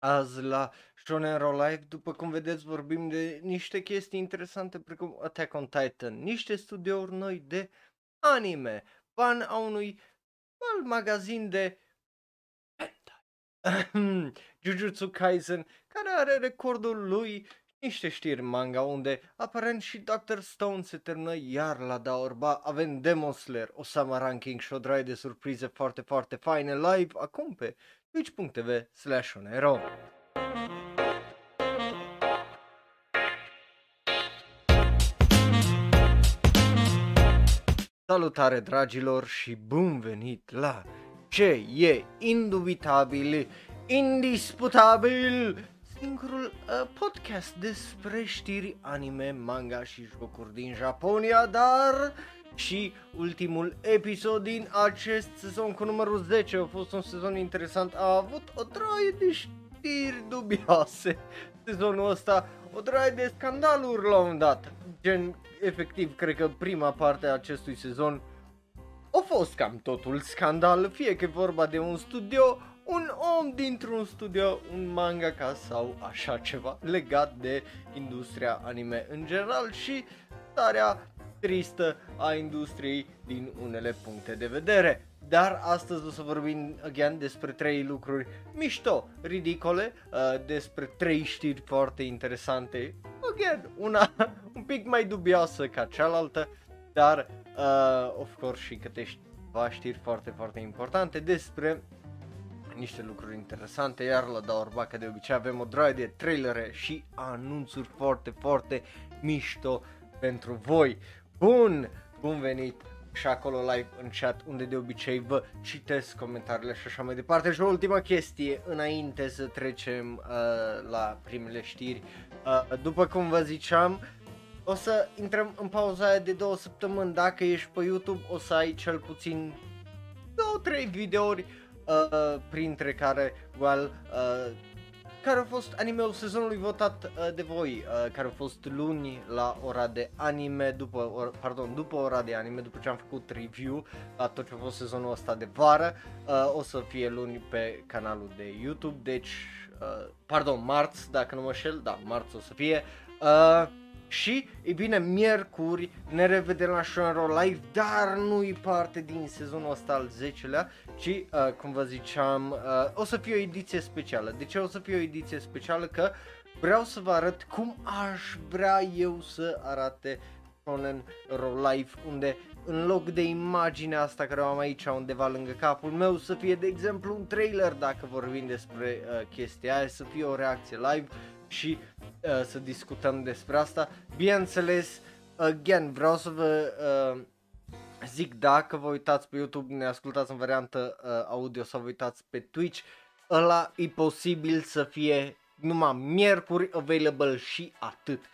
Azi la Shonen Ro Live, după cum vedeți, vorbim de niște chestii interesante precum Attack on Titan, niște studiouri noi de anime, fan a unui alt magazin de hentai. Jujutsu Kaisen, care are recordul lui niște știri manga unde aparent și Dr. Stone se termină iar la Daorba, avem Demon Slayer, Osama Ranking și o draie de surprize foarte, foarte faine live acum pe twitch.tv slash onero. Salutare dragilor și bun venit la ce e indubitabil, indisputabil, singurul uh, podcast despre știri anime, manga și jocuri din Japonia, dar și ultimul episod din acest sezon cu numărul 10 a fost un sezon interesant, a avut o draie de știri dubioase sezonul ăsta, o draie de scandaluri la un dat, gen efectiv cred că prima parte a acestui sezon a fost cam totul scandal, fie că e vorba de un studio, un om dintr-un studio, un mangaka sau așa ceva legat de industria anime în general și starea tristă a industriei din unele puncte de vedere. Dar astăzi o să vorbim again despre trei lucruri mișto, ridicole, uh, despre trei știri foarte interesante. Again, una un pic mai dubioasă ca cealaltă, dar uh, of course și câteva știri foarte, foarte importante despre niște lucruri interesante, iar la Daorba, ca de obicei, avem o droaie de trailere și anunțuri foarte, foarte mișto pentru voi. Bun, bun venit și acolo live în chat unde de obicei vă citesc comentariile și așa mai departe. Și o ultima chestie înainte să trecem uh, la primele știri. Uh, după cum vă ziceam, o să intrăm în pauza aia de două săptămâni. Dacă ești pe YouTube o să ai cel puțin două, trei videouri uh, printre care, well, uh, care a fost animeul sezonului votat uh, de voi, uh, care a fost luni la ora de anime, după, or, pardon, după ora de anime, după ce am făcut review la tot ce a fost sezonul ăsta de vară, uh, o să fie luni pe canalul de YouTube, deci, uh, pardon, marți, dacă nu mă șel, da, marți o să fie. Uh, și, e bine, miercuri ne revedem la Shonen Live, dar nu-i parte din sezonul ăsta al 10-lea, ci, uh, cum vă ziceam, uh, o să fie o ediție specială. De ce o să fie o ediție specială? Că vreau să vă arăt cum aș vrea eu să arate Shonen Live, unde în loc de imaginea asta care o am aici undeva lângă capul meu, să fie, de exemplu, un trailer dacă vorbim despre uh, chestia aia, să fie o reacție live și uh, să discutăm despre asta. Bineînțeles, again, vreau să vă uh, zic dacă vă uitați pe YouTube, ne ascultați în variantă uh, audio sau vă uitați pe Twitch, ăla e posibil să fie numai miercuri available și atât.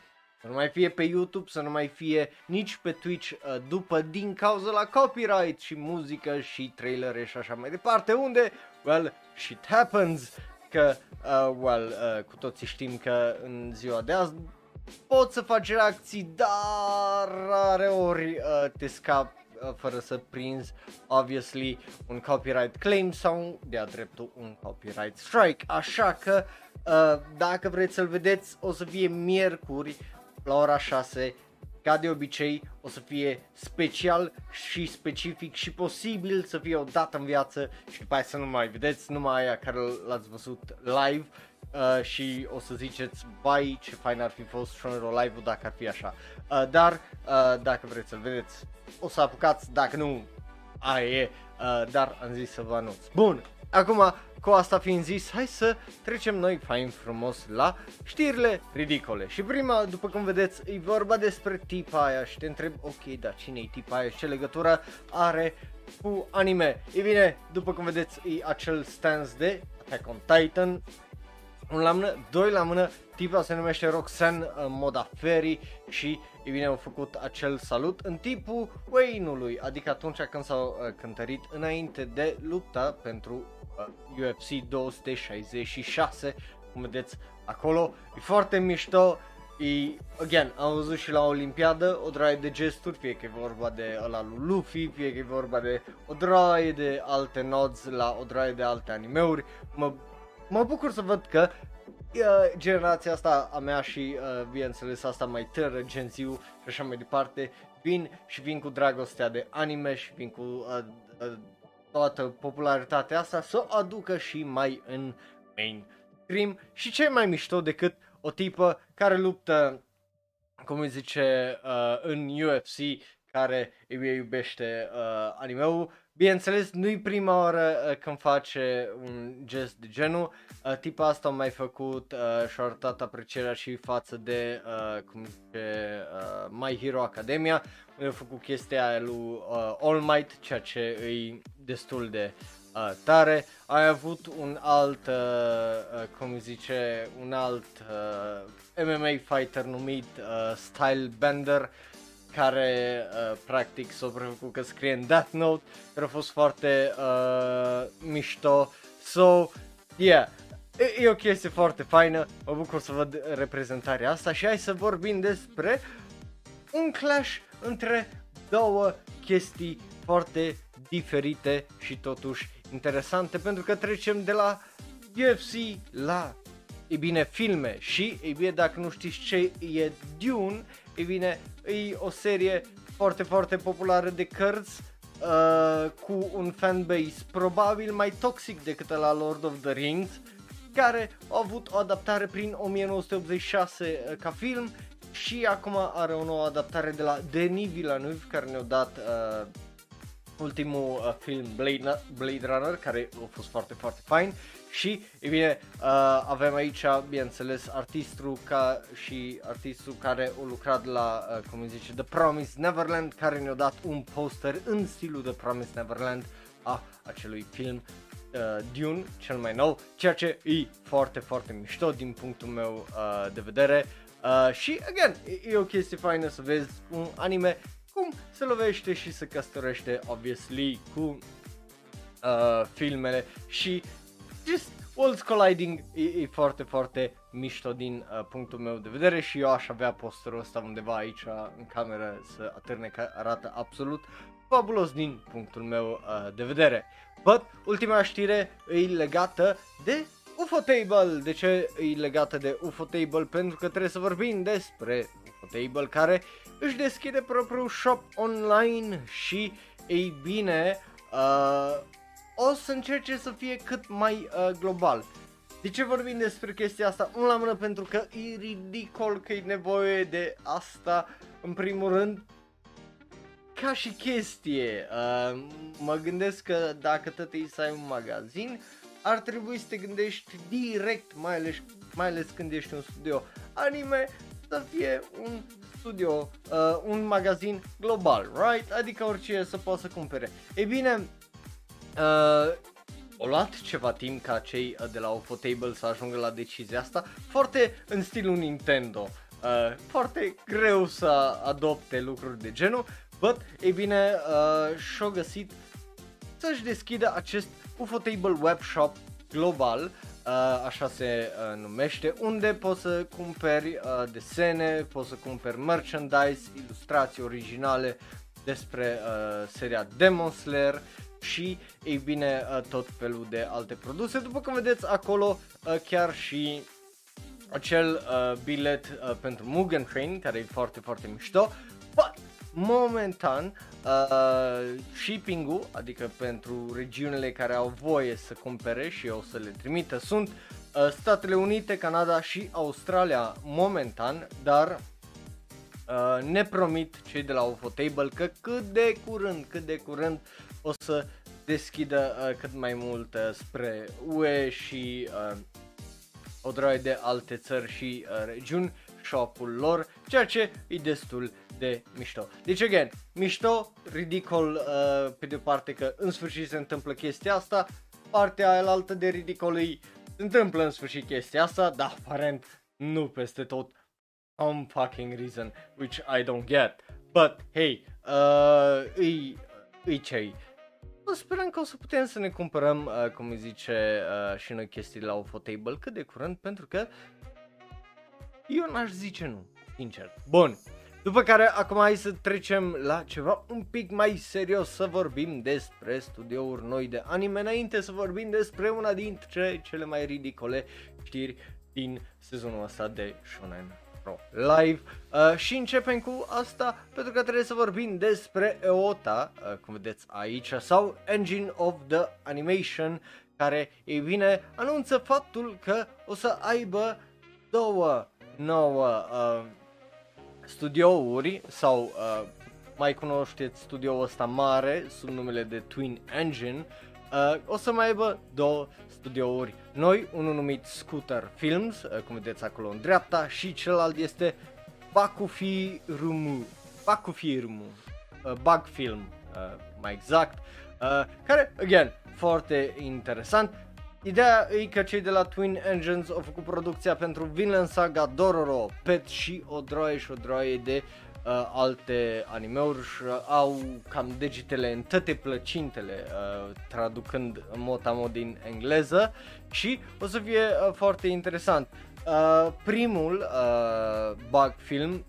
Să nu mai fie pe YouTube, să nu mai fie nici pe Twitch uh, după din cauza la copyright și muzică și trailere și așa mai departe, unde, well, shit happens că, uh, well, uh, cu toții știm că în ziua de azi poți să faci reacții, dar rare ori uh, te scapi uh, fără să prinzi, obviously, un copyright claim sau, de-a dreptul, un copyright strike. Așa că, uh, dacă vreți să-l vedeți, o să fie miercuri la ora 6 ca de obicei o să fie special și specific și posibil să fie o dată în viață și după aia să nu mai vedeți numai aia care l-ați văzut live uh, și o să ziceți, bai ce fain ar fi fost Shonero live-ul dacă ar fi așa. Uh, dar uh, dacă vreți să-l vedeți, o să apucați, dacă nu, aia e, uh, dar am zis să vă anunț. Bun, acum cu asta fiind zis, hai să trecem noi fain frumos la știrile ridicole. Și prima, după cum vedeți, e vorba despre tipa aia și te întreb, ok, dar cine e tipa aia și ce legătură are cu anime? E bine, după cum vedeți, e acel stance de Attack on Titan, un la mână, doi la mână, tipa se numește Roxanne în moda Fairy și e bine au făcut acel salut în tipul Wayne-ului, adică atunci când s-au uh, cântărit înainte de lupta pentru UFC 266, cum vedeți acolo, e foarte mișto, E, again, am văzut și la Olimpiadă o draie de gesturi, fie că e vorba de ăla lui Luffy, fie că e vorba de o draie de alte nods la o draie de alte animeuri. Mă mă bucur să văd că uh, generația asta a mea și, uh, bineînțeles, asta mai tânără, Gen Z și așa mai departe, vin și vin cu dragostea de anime și vin cu uh, uh, toată popularitatea asta să o aducă și mai în mainstream și ce mai mișto decât o tipă care luptă, cum îi zice, uh, în UFC, care îi iubește uh, anime-ul. Bineînțeles, nu-i prima oară uh, când face un gest de genul. Uh, tipa asta a mai făcut uh, și-a arătat aprecierea și față de, uh, cum zice, uh, My Hero Academia. Unde a făcut chestia aia lui uh, All Might, ceea ce e destul de uh, tare. Ai avut un alt, uh, uh, cum zice, un alt uh, MMA fighter numit uh, Style Bender care uh, practic s-a prefăcut că scrie în Death Note, care a fost foarte uh, mișto. So, yeah, e, e o chestie foarte faină, mă bucur să văd reprezentarea asta și hai să vorbim despre un clash între două chestii foarte diferite și totuși interesante pentru că trecem de la UFC la e bine filme. Și e bine dacă nu știți ce e Dune, e bine e o serie foarte foarte populară de cărți uh, cu un fanbase probabil mai toxic decât la Lord of the Rings care a avut o adaptare prin 1986 uh, ca film și acum are o nouă adaptare de la Denis Villeneuve care ne-a dat uh, ultimul uh, film Blade, Blade Runner care a fost foarte foarte fain și, e bine, uh, avem aici, bineînțeles, artistul ca și artistul care a lucrat la, uh, cum îi zice, The Promised Neverland, care ne-a dat un poster în stilul The Promised Neverland a acelui film uh, Dune, cel mai nou, ceea ce e foarte, foarte mișto din punctul meu uh, de vedere. Uh, și, again, e, e o chestie faină să vezi un anime cum se lovește și se căsătorește, obviously, cu uh, filmele și just Worlds Colliding e, e foarte, foarte mișto din uh, punctul meu de vedere și eu aș avea posterul ăsta undeva aici în cameră să atârne că arată absolut fabulos din punctul meu uh, de vedere. But, ultima știre e legată de UFO Table. De ce e legată de UFO Table? Pentru că trebuie să vorbim despre UFO Table care își deschide propriul shop online și, ei bine, uh, o să încerce să fie cât mai uh, global. De ce vorbim despre chestia asta? Un la mână pentru că e ridicol că e nevoie de asta în primul rând ca și chestie. Uh, mă gândesc că dacă tot e să ai un magazin, ar trebui să te gândești direct, mai ales, mai ales când ești un studio anime, să fie un studio, uh, un magazin global, right? Adică orice să poată să cumpere. Ei bine, Uh, o luat ceva timp ca cei uh, de la Ufotable să ajungă la decizia asta, foarte în stilul Nintendo. Uh, foarte greu să adopte lucruri de genul, but, ei bine, uh, și-au găsit să-și deschidă acest Ufotable Web Shop global, uh, așa se uh, numește, unde poți să cumperi uh, desene, poți să cumperi merchandise, ilustrații originale despre uh, seria Demon Slayer și, ei bine, uh, tot felul de alte produse. După cum vedeți acolo, uh, chiar și acel uh, bilet uh, pentru Mugen Train, care e foarte, foarte mișto. But, momentan, uh, shipping-ul, adică pentru regiunile care au voie să cumpere și o să le trimită, sunt uh, Statele Unite, Canada și Australia momentan, dar uh, ne promit cei de la Ufotable că cât de curând, cât de curând o să deschidă uh, cât mai mult uh, spre UE și uh, o droaie de alte țări și uh, regiuni shop-ul lor, ceea ce e destul de mișto. Deci, again, mișto, ridicol uh, pe de parte că în sfârșit se întâmplă chestia asta, partea aia altă de ridicol e se întâmplă în sfârșit chestia asta, dar aparent nu peste tot some fucking reason which I don't get. But hey, uh, e, e ce sperăm că o să putem să ne cumpărăm, uh, cum îi zice, uh, și noi chestii la Ufotable cât de curând, pentru că eu n-aș zice nu, sincer. Bun, După care acum hai să trecem la ceva un pic mai serios să vorbim despre studiouri noi de anime. Înainte să vorbim despre una dintre cele mai ridicole știri din sezonul ăsta de Shonen Pro Live. Uh, și începem cu asta pentru că trebuie să vorbim despre EOTA, uh, cum vedeți aici, sau Engine of the Animation, care, ei bine, anunță faptul că o să aibă două nouă uh, studiouri sau uh, mai cunoașteți studioul ăsta mare sub numele de Twin Engine, uh, o să mai aibă două studiouri. Noi, unul numit Scooter Films, uh, cum vedeți acolo în dreapta, și celălalt este Bakufirmu, Bakufirmu, uh, Bug Film, uh, mai exact, uh, care, again, foarte interesant. Ideea e că cei de la Twin Engines au făcut producția pentru Vinland Saga, Dororo, Pet și o droaie și o droaie de uh, alte animeuri și uh, au cam degetele în toate plăcintele, uh, traducând în mod din engleză și o să fie uh, foarte interesant. Uh, primul uh, bug film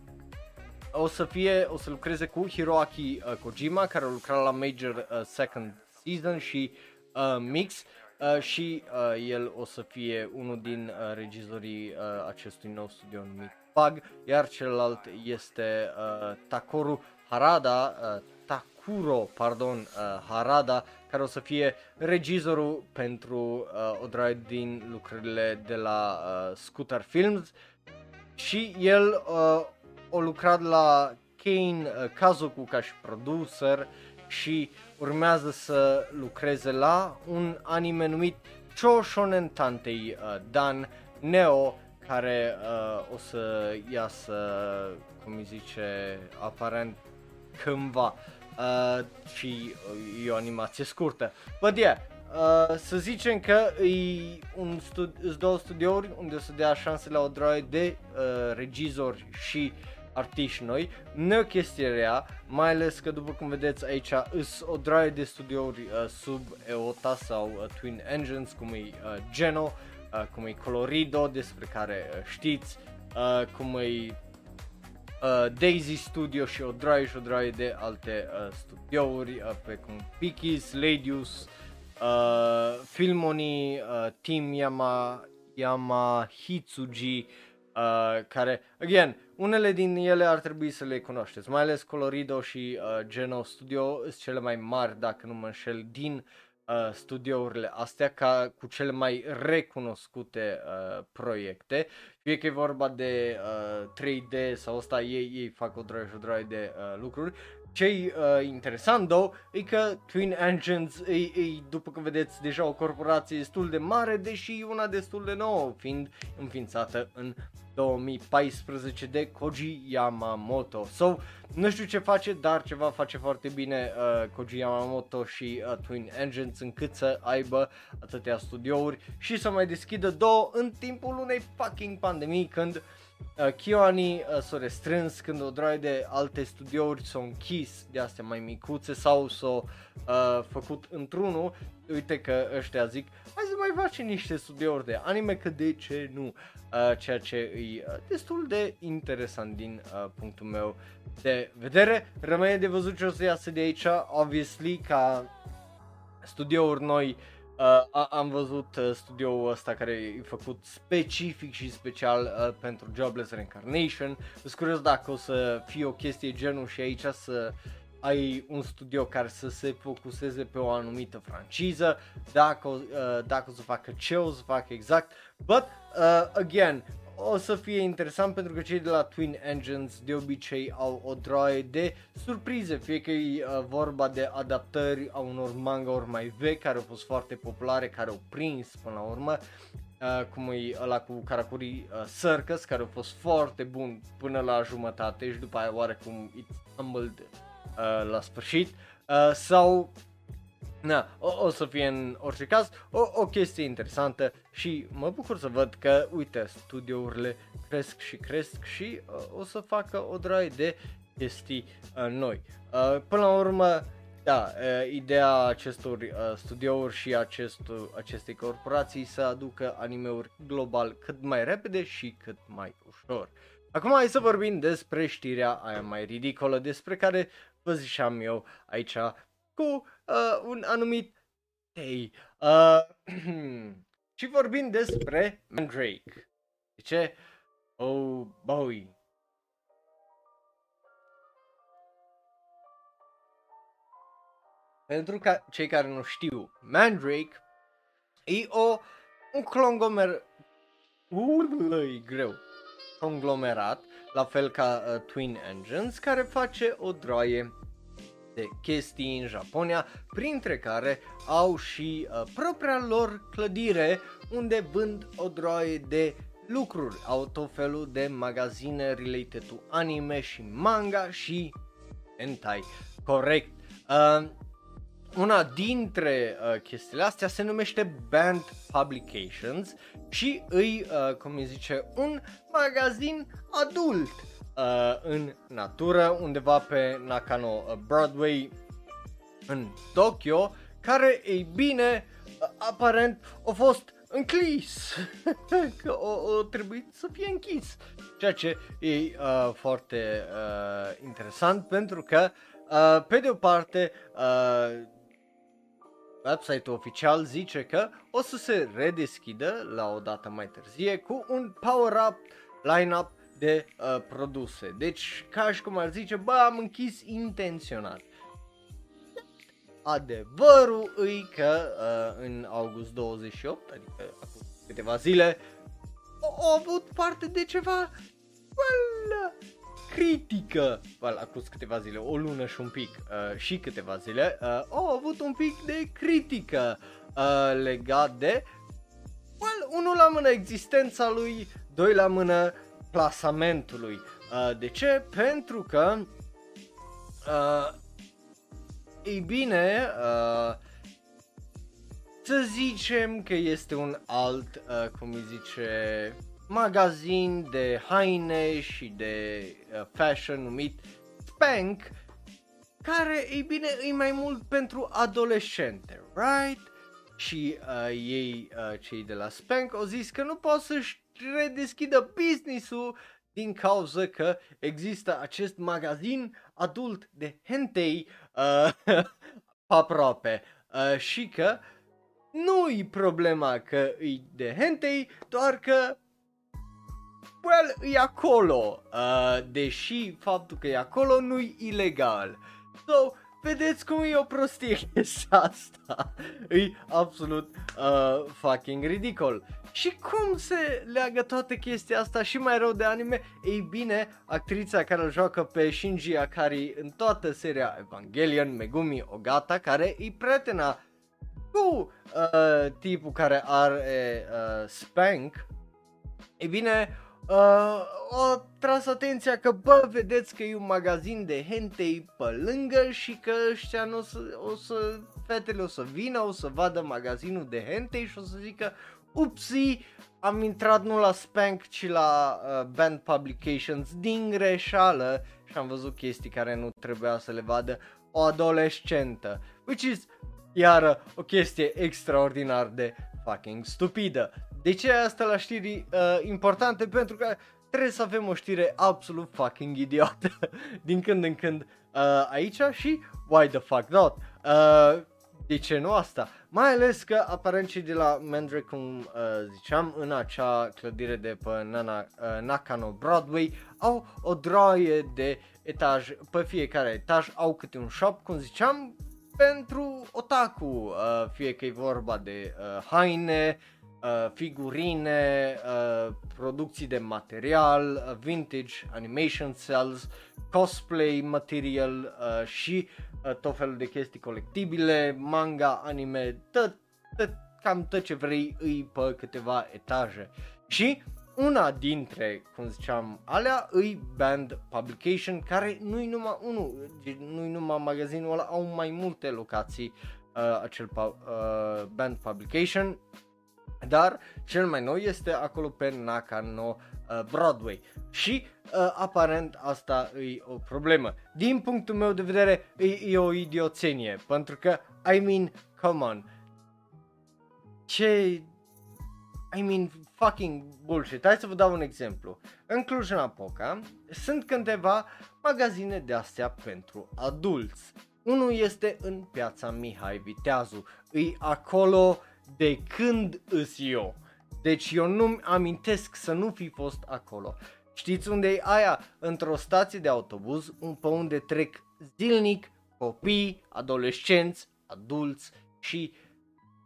o să fie, o să lucreze cu Hiroaki uh, Kojima, care a lucrat la Major uh, Second Season și uh, Mix uh, și uh, el o să fie unul din uh, regizorii uh, acestui nou studio numit Bug, iar celălalt este uh, Takoru Harada, uh, Takuro, pardon, uh, Harada, care o să fie regizorul pentru uh, o draie din lucrările de la uh, Scooter Films. Și el uh, a lucrat la Kane uh, Kazoku ca și producer și urmează să lucreze la un anime numit Cho Shonen Tantei uh, Dan Neo care uh, o să iasă, cum îi zice, aparent cândva uh, și uh, e o animație scurtă. But yeah, uh, să zicem că e un studi- două studiouri unde o să dea șanse la o droaie de uh, regizori și artiști noi, nu o chestie rea, mai ales că după cum vedeți aici îs o droaie de studiouri uh, sub EOTA sau uh, Twin Engines, cum e uh, Geno, uh, cum e Colorido, despre care uh, știți, uh, cum e uh, Daisy Studio și o droaie și o droaie de alte uh, studiouri, uh, pe cum Pikis, Ladius, uh, Filmoni, uh, Team Yama, Yama Hitsuji, uh, care, again, unele din ele ar trebui să le cunoașteți, mai ales Colorido și uh, Geno Studio sunt cele mai mari, dacă nu mă înșel, din uh, studiourile astea ca cu cele mai recunoscute uh, proiecte, fie că e vorba de uh, 3D sau asta, ei, ei fac o droaie și o droaie de uh, lucruri. Ce-i uh, interesant, though, e că Twin Engines e, e, după cum vedeți, deja o corporație destul de mare, deși una destul de nouă, fiind înființată în 2014 de Koji Yamamoto. So, nu știu ce face, dar ceva face foarte bine uh, Koji Yamamoto și uh, Twin Engines încât să aibă atâtea studiouri și să mai deschidă două în timpul unei fucking pandemii când uh, Kyoani uh, s-a restrâns când o droaie de alte studiouri s-au închis de astea mai micuțe sau s-au uh, făcut într-unul uite că ăștia zic, hai să mai facem niște studiouri de anime, că de ce nu? Uh, ceea ce e uh, destul de interesant din uh, punctul meu de vedere. Rămâne de văzut ce o să iasă de aici, obviously, ca studiouri noi Uh, am văzut uh, studioul ăsta care e făcut specific și special uh, pentru Jobless Reincarnation. Sunt curios dacă o să fie o chestie genul și aici să ai un studio care să se focuseze pe o anumită franciză, dacă, uh, dacă o să facă ce o să facă exact, but uh, again, o să fie interesant pentru că cei de la Twin Engines de obicei au o droaie de surprize, fie că e uh, vorba de adaptări a unor manga-uri mai vechi care au fost foarte populare, care au prins până la urmă, uh, cum e ăla cu Karakuri uh, Circus, care a fost foarte bun până la jumătate și după aia oarecum it's tumbled uh, la sfârșit. Uh, sau Na, o, o să fie în orice caz o, o chestie interesantă și mă bucur să văd că, uite, studiourile cresc și cresc și uh, o să facă o draie de chestii uh, noi. Uh, până la urmă, da, uh, ideea acestor uh, studiouri și acest, acestei corporații să aducă animeuri global cât mai repede și cât mai ușor. Acum hai să vorbim despre știrea aia mai ridicolă despre care vă ziceam eu aici cu uh, un anumit tei. Uh, și vorbim despre Mandrake. De ce? Oh, boy. Pentru că cei care nu știu, Mandrake e o, un conglomer... Ui, greu. Conglomerat, la fel ca uh, Twin Engines, care face o droaie de chestii în Japonia, printre care au și uh, propria lor clădire unde vând o droaie de lucruri. Au tot felul de magazine related to anime și manga și hentai. Corect. Uh, una dintre uh, chestiile astea se numește Band Publications și îi, uh, cum îi zice, un magazin adult uh, în natură, undeva pe Nakano uh, Broadway în Tokyo, care, ei bine, uh, aparent a fost închis, că o, o trebuit să fie închis, ceea ce e uh, foarte uh, interesant pentru că, uh, pe de o parte, uh, website-ul oficial zice că o să se redeschidă la o dată mai târzie cu un power-up line-up de uh, produse. Deci, ca și cum ar zice, bă, am închis intenționat. Adevărul îi că uh, în august 28, adică acum câteva zile, au avut parte de ceva well, critică, well, acum câteva zile, o lună și un pic uh, și câteva zile, uh, au avut un pic de critică uh, legat de, well, unul la mână existența lui, doi la mână plasamentului. Uh, de ce? Pentru că uh, ei bine, uh, să zicem că este un alt, uh, cum îi zice, magazin de haine și de uh, fashion numit Spank, care, ei bine, e mai mult pentru adolescente, right? Și uh, ei, uh, cei de la Spank, au zis că nu pot să-și redeschidă business-ul din cauza că există acest magazin adult de hentei uh, aproape uh, și că nu-i problema că e de hentei, doar că well, e acolo, uh, deși faptul că e acolo nu-i ilegal. So, vedeți cum e o prostie asta. E absolut uh, fucking ridicol. Și cum se leagă toată chestia asta și mai rău de anime? Ei bine, actrița care îl joacă pe Shinji Akari în toată seria Evangelion, Megumi Ogata, care e prietena cu uh, tipul care are uh, Spank, ei bine, uh, o tras atenția că, bă, vedeți că e un magazin de hentei pe lângă și că ăștia nu o să, o să, fetele o să vină, o să vadă magazinul de hentei și o să zică, upsi, am intrat nu la Spank, ci la uh, Band Publications din greșeală și am văzut chestii care nu trebuia să le vadă o adolescentă. Which is, iară, o chestie extraordinar de fucking stupidă. De ce asta la știri uh, importante? Pentru că trebuie să avem o știre absolut fucking idiotă din când în când uh, aici și why the fuck not? Uh, de ce nu asta? Mai ales că aparent cei de la Mandrake, cum uh, ziceam, în acea clădire de pe Nana, uh, Nakano Broadway au o droaie de etaj, pe fiecare etaj au câte un shop, cum ziceam, pentru otaku, uh, fie că e vorba de uh, haine, uh, figurine, uh, producții de material, uh, vintage, animation cells, cosplay material uh, și uh, tot felul de chestii colectibile, manga, anime, tot, tot, cam tot ce vrei îi pe câteva etaje. Și una dintre, cum ziceam, alea îi Band Publication, care nu-i numai unul, nu-i numai magazinul ăla, au mai multe locații uh, acel uh, Band Publication, dar cel mai nou este acolo pe Nakano uh, Broadway și uh, aparent asta e o problemă. Din punctul meu de vedere e, e o idioțenie, pentru că, I mean, come on, ce I mean, fucking bullshit. Hai să vă dau un exemplu. În Cluj-Napoca sunt câteva magazine de astea pentru adulți. Unul este în piața Mihai Viteazu. Îi acolo de când îs eu. Deci eu nu-mi amintesc să nu fi fost acolo. Știți unde e aia? Într-o stație de autobuz, un pe unde trec zilnic copii, adolescenți, adulți și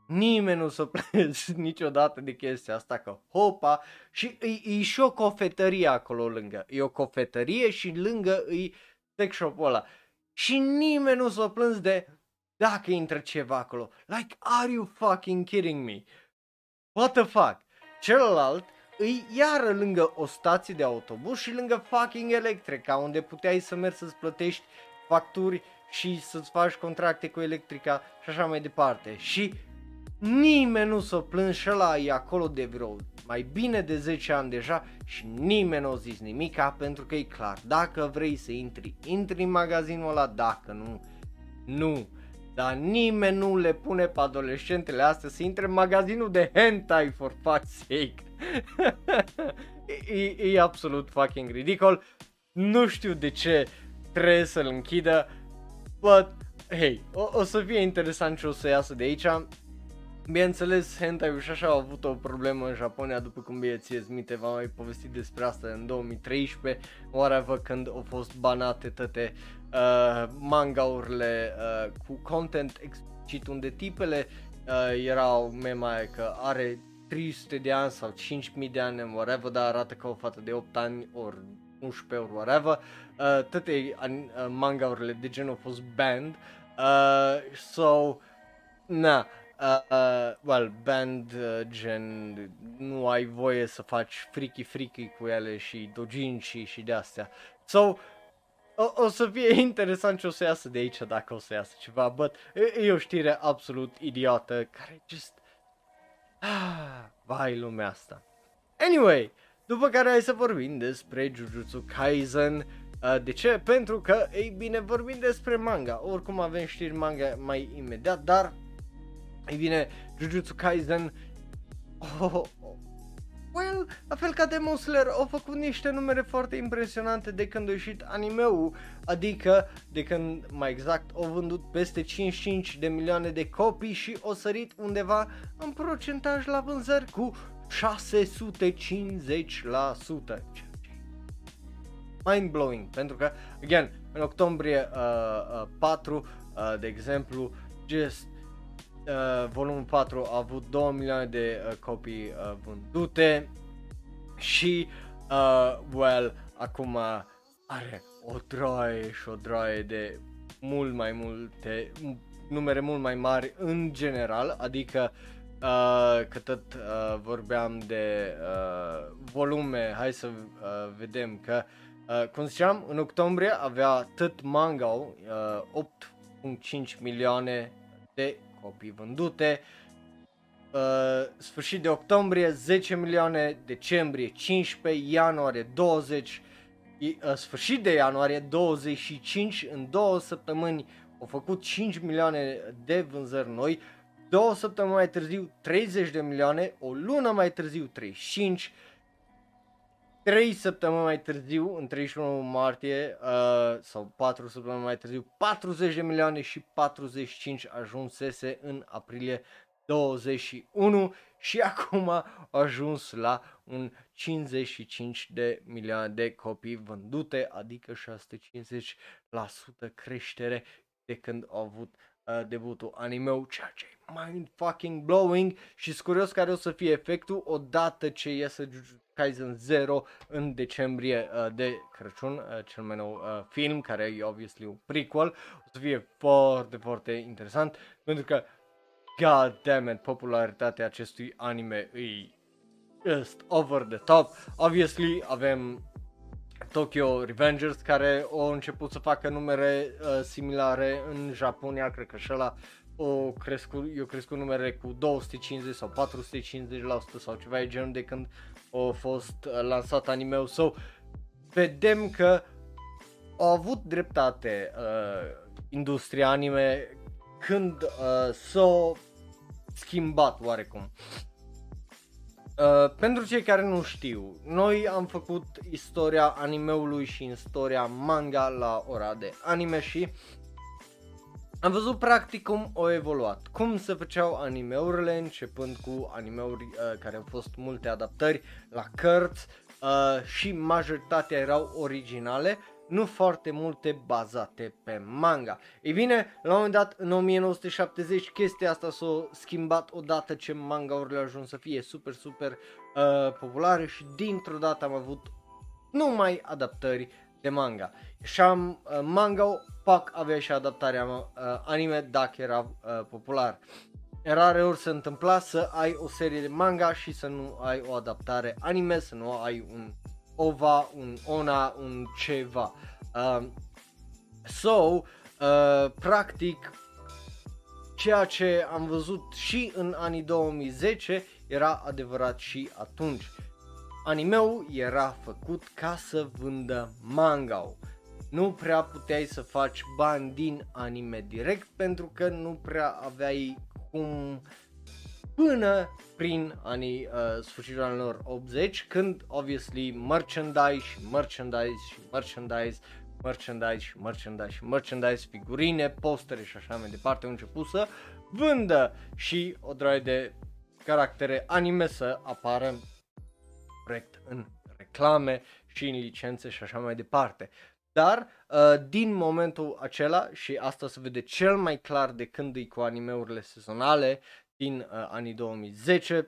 nimeni nu s-o plâns niciodată de chestia asta că hopa și e, e și o cofetărie acolo lângă. E o cofetărie și lângă e sex shop-ul ăla. Și nimeni nu s-o plâns de dacă intră ceva acolo. Like, are you fucking kidding me? What the fuck? Celălalt îi iară lângă o stație de autobuz și lângă fucking Electrica, unde puteai să mergi să-ți plătești facturi și să-ți faci contracte cu Electrica și așa mai departe. Și nimeni nu s-a plâns și ăla e acolo de vreo mai bine de 10 ani deja și nimeni nu a zis nimica pentru că e clar, dacă vrei să intri, intri în magazinul ăla, dacă nu, nu. Dar nimeni nu le pune pe adolescentele astea să intre în magazinul de hentai for fuck's sake. e, e, e absolut fucking ridicol. Nu știu de ce trebuie să-l închidă, but hey, o, o să fie interesant ce o să iasă de aici. Bineînțeles, hentai și așa au avut o problemă în Japonia, după cum bine ție minte, v-am mai povestit despre asta în 2013, whatever, când au fost banate toate uh, manga-urile uh, cu content explicit, unde tipele uh, erau mema că are 300 de ani sau 5000 de ani, whatever, dar arată ca o fată de 8 ani ori 11 ori whatever, uh, toate uh, manga-urile de genul au fost banned, uh, so, na, Uh, uh, well, band uh, gen nu ai voie să faci freaky freaky cu ele și dojinshi și de astea. So, o, o să fie interesant ce o să iasă de aici dacă o să iasă ceva, but e, e o știre absolut idiotă care just... Ah, vai lumea asta. Anyway, după care hai să vorbim despre Jujutsu Kaisen. Uh, de ce? Pentru că, ei bine, vorbim despre manga. Oricum avem știri manga mai imediat, dar ei bine, Jujutsu Kaisen oh, oh, oh. Well, la fel ca Demon Slayer, au făcut niște numere foarte impresionante de când a ieșit anime-ul, adică de când, mai exact, au vândut peste 55 de milioane de copii și o sărit undeva în procentaj la vânzări cu 650%. Mind blowing, pentru că, again, în octombrie uh, uh, 4, uh, de exemplu, just uh, volumul 4 a avut 2 milioane de uh, copii uh, vândute și, uh, well, acum are o droaie și o droaie de mult mai multe, numere mult mai mari în general, adică uh, că tot uh, vorbeam de uh, volume, hai să uh, vedem că, uh, cum ziceam, în octombrie avea tot manga uh, 8.5 milioane de copii vândute. Uh, sfârșit de octombrie 10 milioane, decembrie 15, ianuarie 20, uh, sfârșit de ianuarie 25, în două săptămâni au făcut 5 milioane de vânzări noi, două săptămâni mai târziu 30 de milioane, o lună mai târziu 35, 3 săptămâni mai târziu, în 31 martie, uh, sau 4 săptămâni mai târziu, 40 de milioane și 45 ajunsese în aprilie 21 și acum a ajuns la un 55 de milioane de copii vândute, adică 650% creștere de când au avut uh, debutul anime ceea ce e mind fucking blowing și sunt curios care o să fie efectul odată ce iese Jujutsu Kaisen 0 în decembrie uh, de Crăciun, uh, cel mai nou uh, film, care e obviously un prequel. O să fie foarte, foarte interesant, pentru că, god damn it, popularitatea acestui anime e just over the top. Obviously, avem Tokyo Revengers care au început să facă numere uh, similare în Japonia, cred că și ăla o crescut, eu crescut numere cu 250 sau 450% sau ceva de genul de când a fost uh, lansat anime-ul sau so, vedem că au avut dreptate uh, industria anime când uh, s-a schimbat oarecum. Uh, pentru cei care nu știu, noi am făcut istoria animeului și istoria manga la ora de anime și am văzut practic cum au evoluat, cum se făceau animeurile, începând cu animeuri uh, care au fost multe adaptări la cărți uh, și majoritatea erau originale, nu foarte multe bazate pe manga. Ei bine, la un moment dat, în 1970, chestia asta s-a schimbat odată ce manga-urile au ajuns să fie super, super uh, populare și dintr-o dată am avut numai adaptări de manga. Și am uh, manga pac avea și adaptarea uh, anime dacă era uh, popular. Rare ori se întâmpla să ai o serie de manga și să nu ai o adaptare anime, să nu ai un OVA, un ONA, un ceva. Uh, so, uh, practic, ceea ce am văzut și în anii 2010 era adevărat și atunci. Animeul era făcut ca să vândă manga Nu prea puteai să faci bani din anime direct pentru că nu prea aveai cum până prin anii uh, sfârșitul anilor 80 când obviously merchandise și merchandise și merchandise merchandise și merchandise și merchandise, figurine, postere și așa mai departe au început să vândă și o draie de caractere anime să apară corect în reclame și în licențe și așa mai departe. Dar uh, din momentul acela și asta se vede cel mai clar de când e cu animeurile sezonale din uh, anii 2010,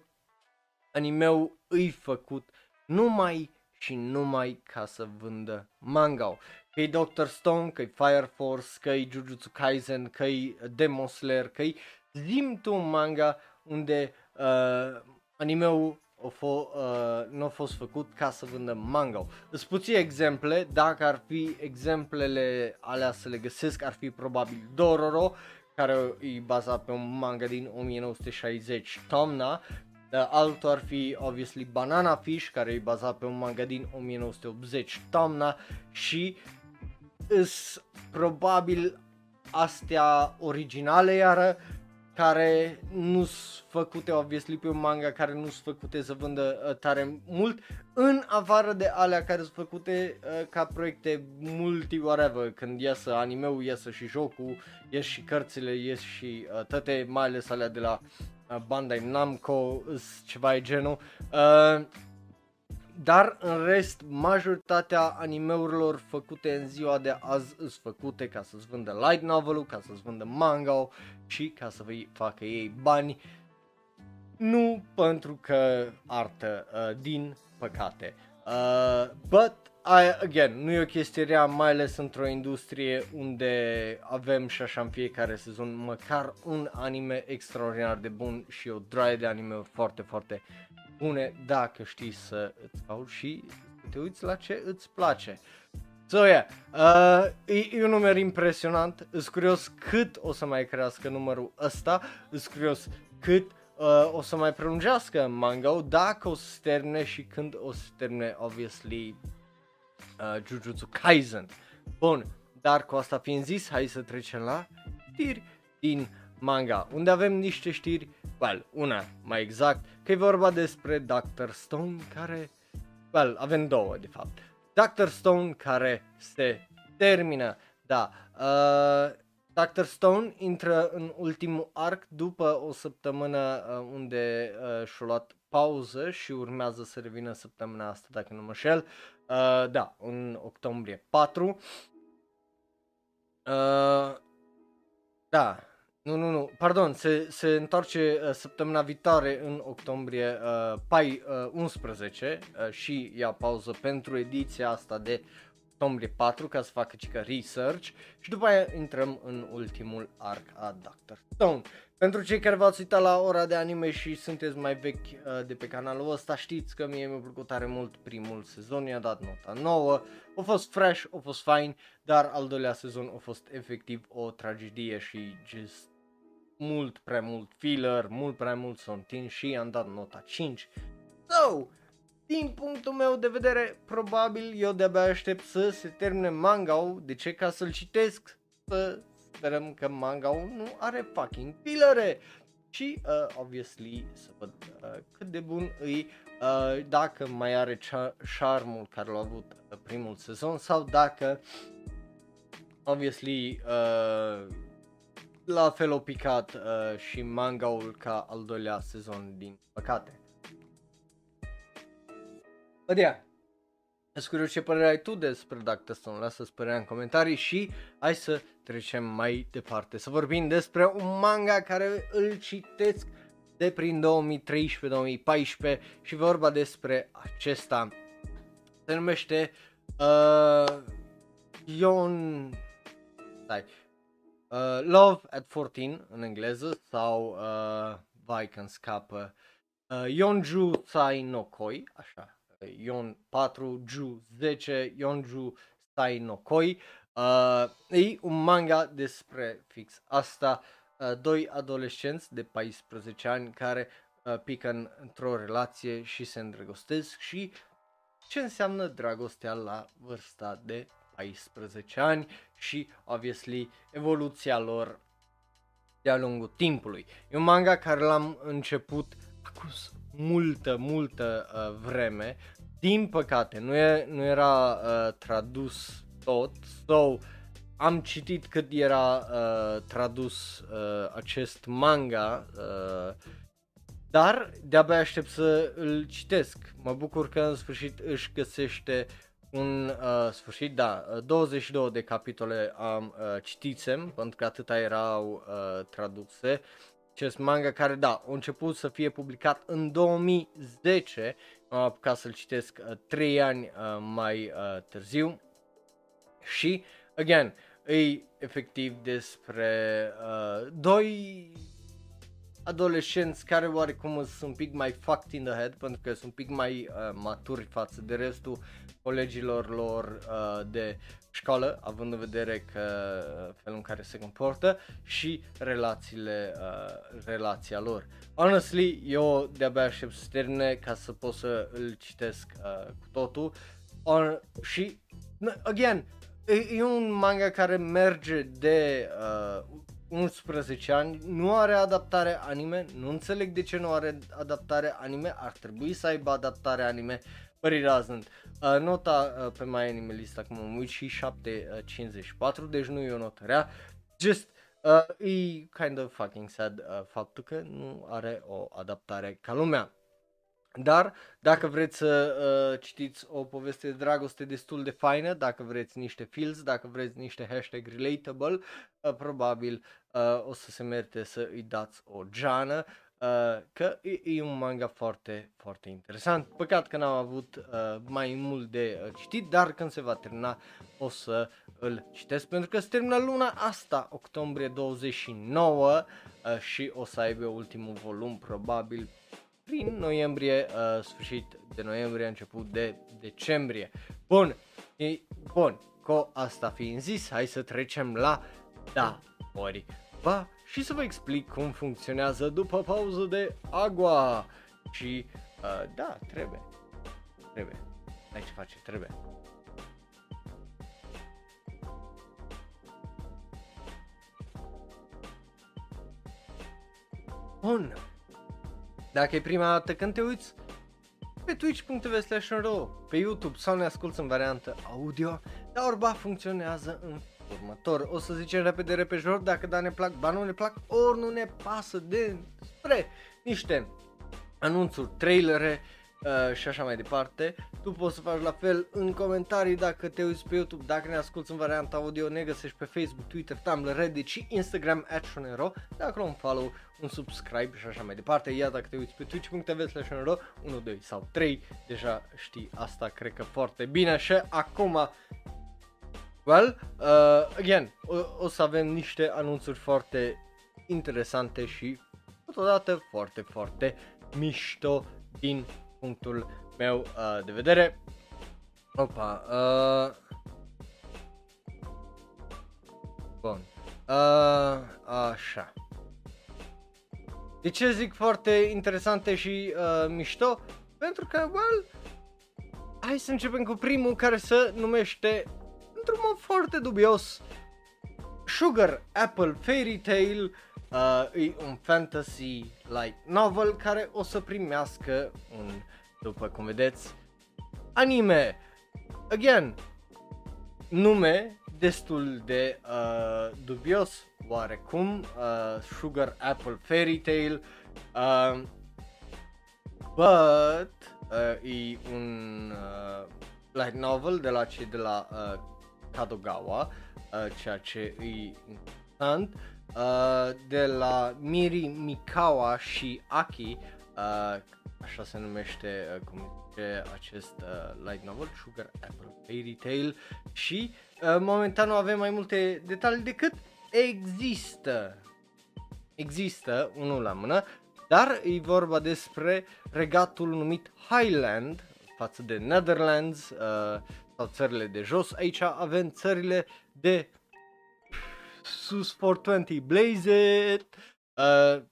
animeul îi făcut numai și numai ca să vândă manga că e Doctor Stone, că e Fire Force, că e Jujutsu Kaisen, că e Demon Slayer, că e zim tu un manga unde uh, animeul a f- uh, nu a fost făcut ca să vândă manga. Îți puțin exemple, dacă ar fi exemplele alea să le găsesc, ar fi probabil Dororo, care e bazat pe un manga din 1960, Tomna, Uh, altul ar fi, obviously, Banana Fish, care e bazat pe un manga din 1980, Tomna, și îs probabil astea originale iară care nu sunt făcute obviously pe un manga care nu sunt făcute să vândă uh, tare mult în afară de alea care sunt făcute uh, ca proiecte multi whatever când iasă animeul, iasă și jocul, ies și cărțile, ies și uh, toate mai ales alea de la uh, Bandai Namco, ceva e genul. Uh, dar în rest, majoritatea animeurilor făcute în ziua de azi sunt făcute ca să-ți vândă light novel ca să-ți vândă manga și ca să vă facă ei bani. Nu pentru că artă, uh, din păcate. Uh, but, I, again, nu e o chestie rea, mai ales într-o industrie unde avem și așa în fiecare sezon măcar un anime extraordinar de bun și o draie de anime foarte, foarte bune dacă știi să îți cauți și te uiți la ce îți place. So, yeah, uh, e, e un număr impresionant, îs curios cât o să mai crească numărul ăsta, îs curios cât uh, o să mai prelungească manga dacă o să se termine și când o să se termine, obviously, uh, Jujutsu Kaisen. Bun, dar cu asta fiind zis, hai să trecem la știri din manga, unde avem niște știri well, una mai exact, că e vorba despre Dr. Stone care, well, avem două de fapt. Dr. Stone care se termină, da, uh, Dr. Stone intră în ultimul arc după o săptămână uh, unde uh, și-a luat pauză și urmează să revină săptămâna asta, dacă nu mă șel. Uh, da, în octombrie 4. Uh, da, nu, nu, nu, pardon, se, se întoarce uh, săptămâna viitoare în octombrie uh, pai uh, 11 uh, și ia pauză pentru ediția asta de octombrie 4 ca să facă cică research și după aia intrăm în ultimul arc a Doctor Stone. Pentru cei care v-ați uitat la ora de anime și sunteți mai vechi uh, de pe canalul ăsta, știți că mie mi-a plăcut tare mult primul sezon, i-a dat nota nouă, a fost fresh, a fost fine, dar al doilea sezon a fost efectiv o tragedie și just mult prea mult filler, mult prea mult sontin și am dat nota 5. So, din punctul meu de vedere, probabil eu de-abia aștept să se termine manga De ce? Ca să-l citesc. Să sperăm că manga nu are fucking fillere. și, uh, obviously, să văd uh, cât de bun îi, uh, dacă mai are cea- charmul care l-a avut uh, primul sezon sau dacă, obviously, uh, la fel o picat uh, și mangaul ca al doilea sezon din păcate. But yeah, sunt curios ce părere ai tu despre Dr. Stone, lasă-ți părerea în comentarii și hai să trecem mai departe, să vorbim despre un manga care îl citesc de prin 2013-2014 și vorba despre acesta. Se numește uh, Ion... Stai. Uh, Love at 14 în engleză sau uh, vai când scapă uh, Yonju Sai no Koi, așa, Ion 4, Ju 10, Yonju Sai no Koi. Uh, e un manga despre fix asta, uh, doi adolescenți de 14 ani care uh, pică în, într-o relație și se îndrăgostesc și ce înseamnă dragostea la vârsta de 14 ani și, obviously, evoluția lor de-a lungul timpului. E un manga care l-am început acum multă, multă uh, vreme. Din păcate, nu, e, nu era uh, tradus tot, so am citit cât era uh, tradus uh, acest manga, uh, dar de-abia aștept să îl citesc. Mă bucur că în sfârșit își găsește un uh, sfârșit, da, 22 de capitole am uh, citisem, pentru că atâta erau uh, traduse. Acest manga care, da, a început să fie publicat în 2010, am apucat să-l citesc uh, 3 ani uh, mai uh, târziu. Și, again, e efectiv despre uh, doi adolescenți care oarecum sunt un pic mai fucked in the head pentru că sunt un pic mai uh, maturi față de restul colegilor lor uh, de școală, având în vedere că uh, felul în care se comportă și relațiile, uh, relația lor. Honestly, eu de-abia aștept să termine ca să pot să îl citesc uh, cu totul. On, și, again, e, e un manga care merge de uh, 11 ani, nu are adaptare anime, nu înțeleg de ce nu are adaptare anime, ar trebui să aibă adaptare anime, but it doesn't. Uh, nota uh, pe mai anime list acum am uit și 7.54, deci nu e o notă rea, just uh, e kind of fucking sad uh, faptul că nu are o adaptare ca lumea. Dar dacă vreți să uh, citiți o poveste de dragoste destul de faină, dacă vreți niște feels, dacă vreți niște hashtag relatable, uh, probabil uh, o să se merite să îi dați o geană, uh, că e, e un manga foarte, foarte interesant. Păcat că n-am avut uh, mai mult de uh, citit, dar când se va termina o să îl citesc, pentru că se termină luna asta, octombrie 29, uh, și o să aibă ultimul volum probabil prin noiembrie, uh, sfârșit de noiembrie, început de decembrie. Bun, e, bun, cu asta fiind zis, hai să trecem la da, ori va și să vă explic cum funcționează după pauză de agua. Și uh, da, trebuie, trebuie, ai ce face, trebuie. Bun, dacă e prima dată când te uiți pe twitch.tv slash pe YouTube sau ne asculti în variantă audio, dar orba funcționează în următor. O să zicem repede repejor dacă da ne plac, ba nu ne plac, ori nu ne pasă de spre niște anunțuri, trailere, uh, și așa mai departe. Tu poți să faci la fel în comentarii dacă te uiți pe YouTube, dacă ne asculti în varianta audio, ne găsești pe Facebook, Twitter, Tumblr, Reddit și Instagram at Shonero, de acolo un follow, un subscribe și așa mai departe. Iar dacă te uiți pe twitch.tv slash 1, 2 sau 3, deja știi asta, cred că foarte bine și acum Well, uh, again, o, o să avem niște anunțuri foarte interesante și totodată foarte, foarte mișto din punctul meu uh, de vedere. Opa, uh... Bun. Uh, așa. De ce zic foarte interesante și uh, mișto? Pentru că, well, hai să începem cu primul care se numește, într-un mod foarte dubios, Sugar Apple Fairy Tale Uh, e un fantasy light novel care o să primească un, după cum vedeți, anime. Again, nume destul de uh, dubios oarecum, uh, Sugar Apple Fairy Tale, uh, but uh, e un uh, light novel de la cei de la uh, Kadogawa, uh, ceea ce e interesant, uh, de la Miri Mikawa și Aki, uh, așa se numește uh, cum zice acest uh, light novel, Sugar Apple Fairy Tale și uh, momentan nu avem mai multe detalii decât există. Există unul la mână, dar e vorba despre regatul numit Highland față de Netherlands uh, sau țările de jos. Aici avem țările de sus 420 Blaze It, uh,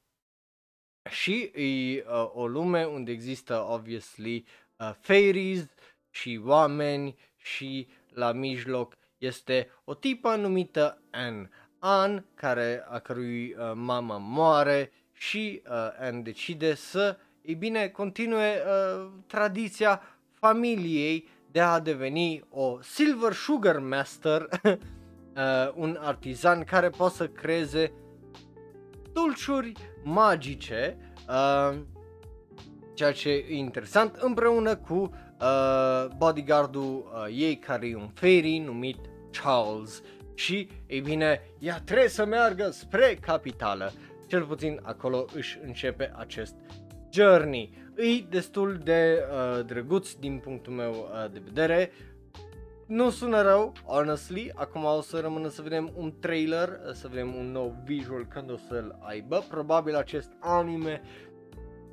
și e uh, o lume unde există obviously uh, fairies și oameni și la mijloc este o tipă numită Anne. An, care, a cărui uh, mama moare și uh, An decide să, ei bine, continue uh, tradiția familiei de a deveni o Silver Sugar Master, uh, un artizan care poate să creeze dulciuri magice, uh, ceea ce e interesant, împreună cu uh, bodyguardul uh, ei care e un fairy numit Charles și, ei bine, ea trebuie să meargă spre capitală. Cel puțin acolo își începe acest journey. E destul de uh, drăguț din punctul meu uh, de vedere. Nu sună rău, honestly, acum o să rămână să vedem un trailer, uh, să vedem un nou visual când o să-l aibă. Probabil acest anime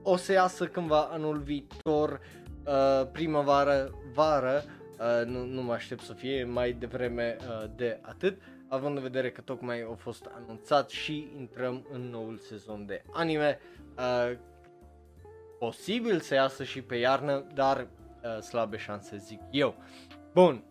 o să iasă cândva anul viitor, uh, primăvară, vară, Uh, nu, nu mă aștept să fie mai devreme uh, de atât, având în vedere că tocmai a fost anunțat și intrăm în noul sezon de anime. Uh, posibil să iasă și pe iarnă, dar uh, slabe șanse zic eu. Bun,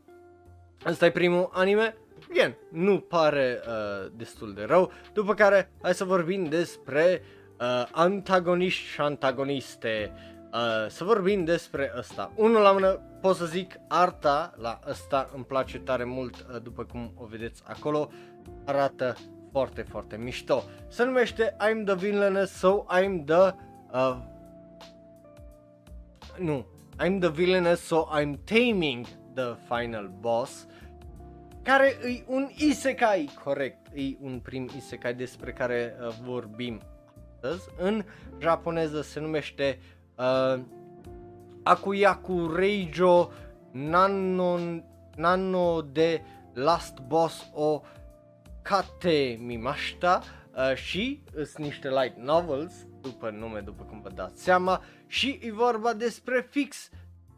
ăsta e primul anime. Bine, nu pare uh, destul de rău. După care, hai să vorbim despre uh, antagoniști și antagoniste. Uh, să vorbim despre ăsta. Unul la mână pot să zic arta la ăsta îmi place tare mult uh, după cum o vedeți acolo. Arată foarte, foarte mișto. Se numește I'm the villainess, so I'm the... Uh, nu, I'm the villainess, so I'm taming the final boss. Care e un isekai, corect, e un prim isekai despre care uh, vorbim astăzi. În japoneză se numește uh, Akuyaku Reijo Nano, Nano de Last Boss o Kate Mimashita uh, și sunt niște light novels, după nume, după cum vă dați seama, și e vorba despre fix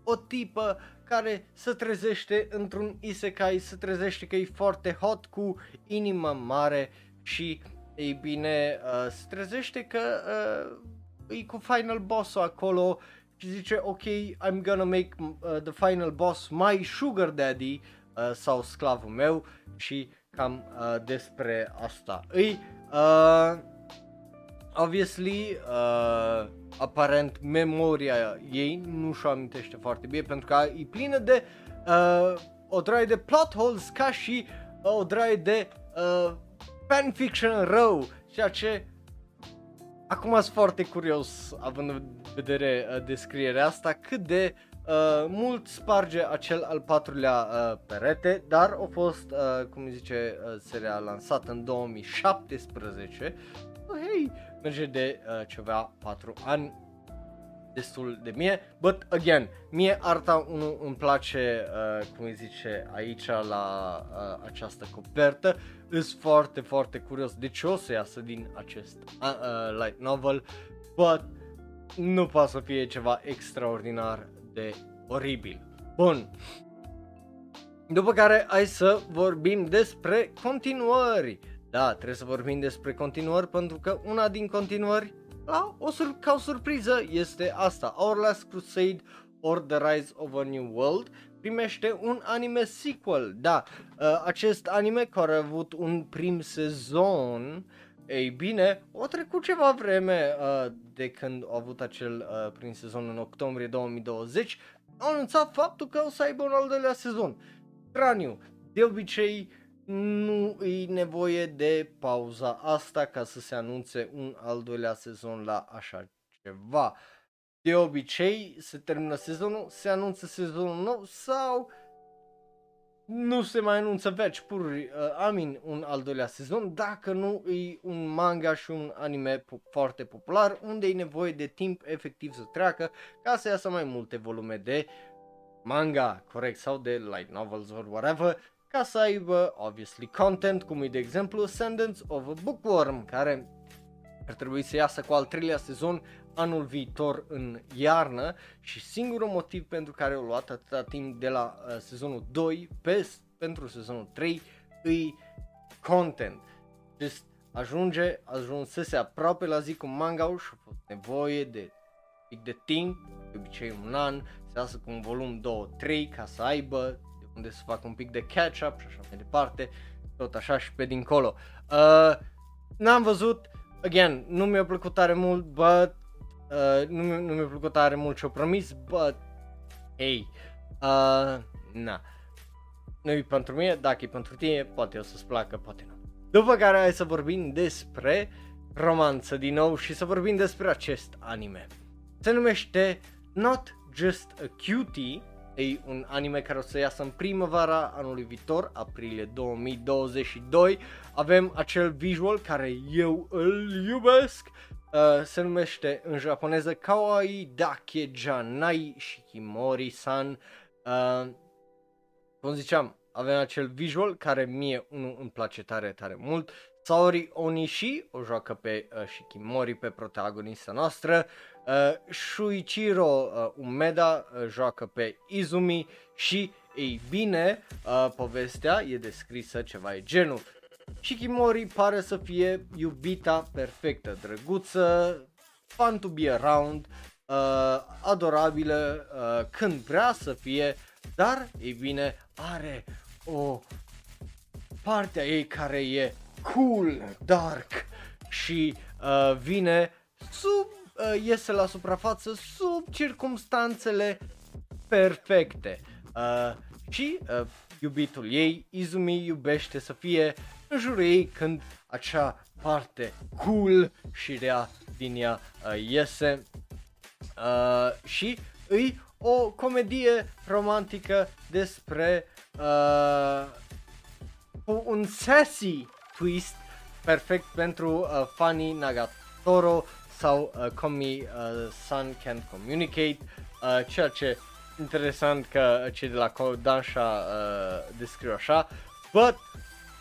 o tipă care se trezește într-un isekai, se trezește că e foarte hot cu inima mare și ei bine, uh, se trezește că uh, e cu final boss acolo și zice ok, I'm gonna make uh, the final boss my sugar daddy uh, sau sclavul meu și cam uh, despre asta. Îi, uh, obviously, uh, aparent memoria ei nu și-o amintește foarte bine pentru că e plină de uh, o draie de plot holes ca și uh, o draie de uh, fanfiction rău, ceea ce acum sunt foarte curios având în vedere uh, descrierea asta cât de uh, mult sparge acel al patrulea uh, perete, dar a fost, uh, cum zice, uh, seria lansată în 2017. Uh, hei, merge de uh, ceva 4 ani destul de mie, but again, mie arta 1 îmi place, uh, cum îi zice aici la uh, această copertă, îs foarte, foarte curios de ce o să iasă din acest uh, uh, light novel, but nu poate să fie ceva extraordinar de oribil. Bun. După care hai să vorbim despre continuări. Da, trebuie să vorbim despre continuări pentru că una din continuări, la, o sur- ca o surpriză, este asta. Our Last Crusade or The Rise of a New World primește un anime sequel. Da, uh, acest anime care a avut un prim sezon Ei bine, o trecut ceva vreme uh, de când au avut acel uh, prin sezon în octombrie 2020, au anunțat faptul că o să aibă un al doilea sezon. Straniu, de obicei nu e nevoie de pauza asta ca să se anunțe un al doilea sezon la așa ceva. De obicei se termină sezonul, se anunță sezonul nou sau nu se mai anunță veci pur, uh, amin, un al doilea sezon, dacă nu e un manga și un anime po- foarte popular, unde e nevoie de timp efectiv să treacă ca să iasă mai multe volume de manga, corect, sau de light novels or whatever, ca să aibă, obviously, content, cum e de exemplu Ascendance of a Bookworm, care ar trebui să iasă cu al treilea sezon anul viitor în iarnă și singurul motiv pentru care au luat atâta timp de la uh, sezonul 2 pe, pentru sezonul 3 îi content. Just ajunge, ajunsese aproape la zi cu manga și a fost nevoie de pic de timp, de obicei un an, să iasă cu un volum 2-3 ca să aibă de unde să facă un pic de catch-up și așa mai departe, tot așa și pe dincolo. Uh, n-am văzut, again, nu mi-a plăcut tare mult, but Uh, nu, mi- nu mi-a plăcut tare mult ce-o promis, but, hey, uh, na, nu e pentru mine, dacă e pentru tine, poate o să-ți placă, poate nu. După care hai să vorbim despre romanță din nou și să vorbim despre acest anime. Se numește Not Just a Cutie, e un anime care o să iasă în primăvara anului viitor, aprilie 2022. Avem acel visual care eu îl iubesc, Uh, se numește în japoneză Kawaii Dake Janai Shikimori-san. Uh, cum ziceam, avem acel visual care mie unul îmi place tare, tare mult. Saori Onishi o joacă pe uh, Shikimori, pe protagonista noastră. Uh, Shuichiro uh, Umeda uh, joacă pe Izumi și, ei bine, uh, povestea e descrisă ceva e genul. Shikimori pare să fie iubita perfectă, drăguță, fun to be around, uh, adorabilă uh, când vrea să fie, dar, ei bine, are o parte a ei care e cool, dark și uh, vine sub, uh, iese la suprafață sub circumstanțele perfecte. Uh, și uh, iubitul ei, Izumi, iubește să fie în jurul ei când acea parte cool și rea din ea uh, iese. Uh, și îi o comedie romantică despre uh, cu un sassy twist perfect pentru uh, fanii Nagatoro sau uh, Komi uh, Sun Can Communicate, uh, ceea ce interesant că cei de la Kodansha uh, descriu așa, but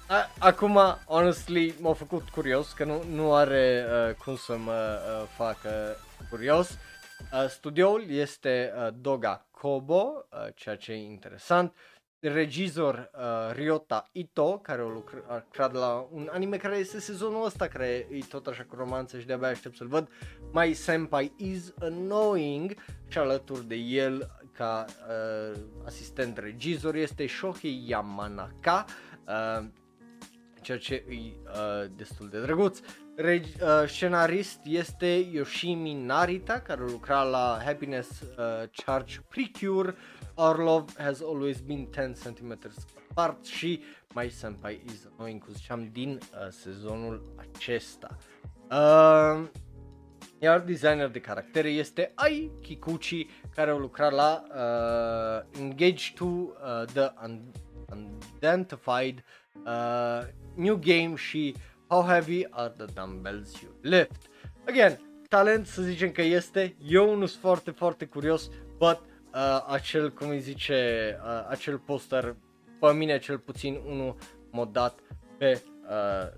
a, acum, honestly, m-a făcut curios, că nu, nu are uh, cum să mă uh, facă curios. Uh, studioul este uh, Doga Kobo, uh, ceea ce e interesant. Regizor uh, Ryota Ito, care a lucrat la un anime care este sezonul ăsta, care e tot așa cu romanță și de-abia aștept să-l văd. My Senpai is Annoying și alături de el ca uh, asistent regizor este Shohei Yamanaka. Uh, ceea ce e uh, destul de drăguț. Reg- uh, scenarist este Yoshimi Narita, care lucra la Happiness uh, Charge Precure, Our Love Has Always Been 10 cm apart și My Senpai Is Annoying, cum ziceam, din uh, sezonul acesta. Uh, iar designer de caractere este Ai Kikuchi, care a lucrat la uh, Engage to uh, the Unidentified uh, New Game și How Heavy Are the Dumbbells You Lift. Again, talent să zicem că este, eu nu sunt foarte, foarte curios, but uh, acel, cum îi zice, uh, acel poster, pe mine cel puțin unul modat pe uh,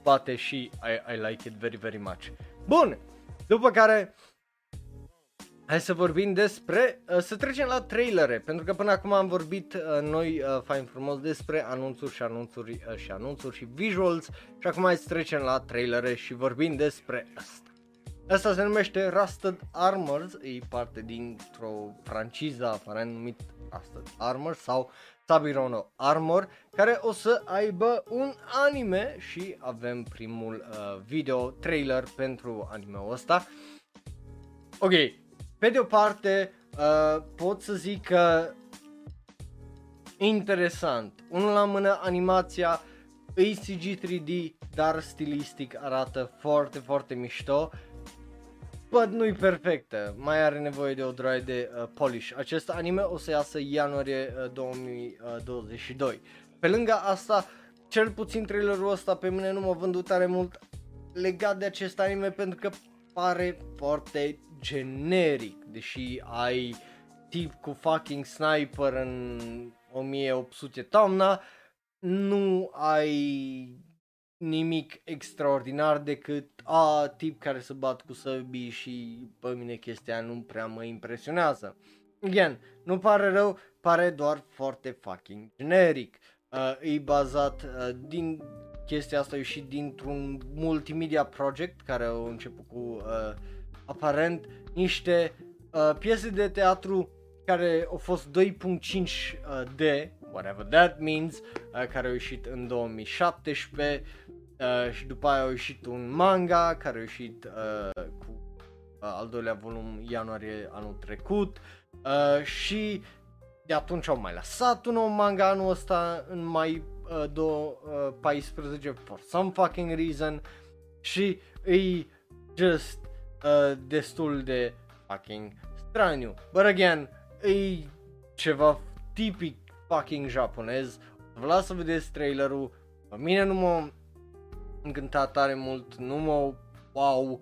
spate și I, I like it very, very much. Bun, după care Hai să vorbim despre, uh, să trecem la trailere, pentru că până acum am vorbit uh, noi uh, fain frumos despre anunțuri și anunțuri uh, și anunțuri și visuals și acum hai să trecem la trailere și vorbim despre asta. Asta se numește Rusted Armors, e parte dintr-o franciză aparent numit astăzi Armor sau Sabirono Armor, care o să aibă un anime și avem primul uh, video trailer pentru anime-ul ăsta. Ok, pe de o parte uh, pot să zic că interesant, unul la mână animația e CG 3D, dar stilistic arată foarte, foarte mișto. But nu-i perfectă, mai are nevoie de o droaie de uh, polish. Acest anime o să iasă ianuarie uh, 2022. Pe lângă asta, cel puțin trailerul ăsta pe mine nu m-a vândut tare mult legat de acest anime pentru că pare foarte generic, deși ai tip cu fucking sniper în 1800 toamna, nu ai nimic extraordinar decât a tip care se bat cu săbii și pe mine chestia nu prea mă impresionează. Again, nu pare rău, pare doar foarte fucking generic. Uh, e bazat uh, din chestia asta și dintr-un multimedia project care a început cu uh, aparent niște uh, piese de teatru care au fost 2.5D, whatever that means, uh, care au ieșit în 2017 uh, și după aia a ieșit un manga care a ieșit uh, cu uh, al doilea volum ianuarie anul trecut uh, și de atunci au mai lăsat un nou manga anul ăsta în mai uh, 2014 uh, for some fucking reason și e just uh, destul de fucking straniu. But again, e ceva tipic fucking japonez. Vă las să vedeți trailerul. Pe mine nu m-a încântat tare mult, nu mă wow.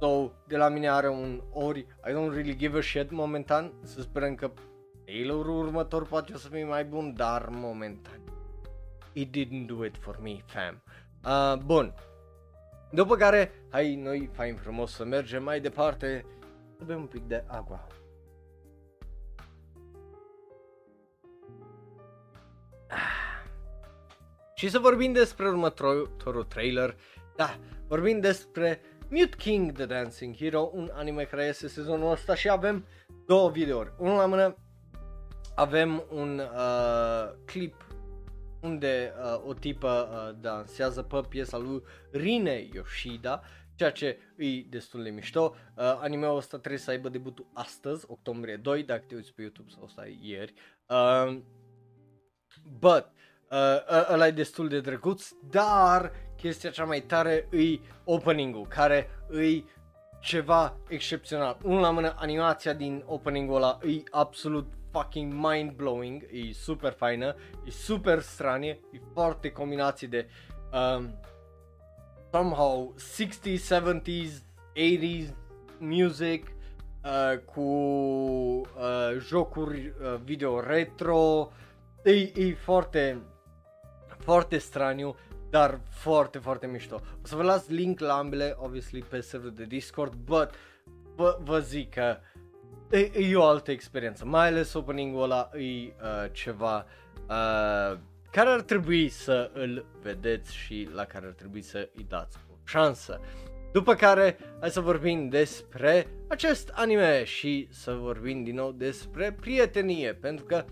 So, de la mine are un ori, I don't really give a shit momentan, să sperăm că trailerul următor poate o să fie mai bun, dar momentan it didn't do it for me, fam. Uh, bun. După care, hai noi, fain frumos să mergem mai departe, să bem un pic de agua. Și să vorbim despre următorul trailer, da, vorbim despre Mute King The Dancing Hero, un anime care este sezonul ăsta și avem două videouri. Unul la mână avem un uh, clip unde uh, o tipă uh, dansează pe piesa lui Rine Yoshida, ceea ce e destul de mișto. Uh, anime-ul ăsta trebuie să aibă debutul astăzi, octombrie 2, dacă te uiți pe YouTube sau stai ieri. Uh, but uh, ăla e destul de drăguț, dar chestia cea mai tare e opening-ul, care e ceva excepțional. Unul la mână, animația din opening-ul ăla e absolut fucking mind-blowing, e super faină, e super stranie, e foarte combinație de um, somehow 60s, 70s, 80s music uh, cu uh, jocuri uh, video retro, e, e foarte foarte straniu, dar foarte, foarte mișto. O să vă las link la ambele, obviously, pe serverul de Discord, but vă, vă zic că e, e o altă experiență, mai ales opening-ul ăla e uh, ceva uh, care ar trebui să îl vedeți și la care ar trebui să îi dați o șansă. După care, hai să vorbim despre acest anime și să vorbim din nou despre prietenie, pentru că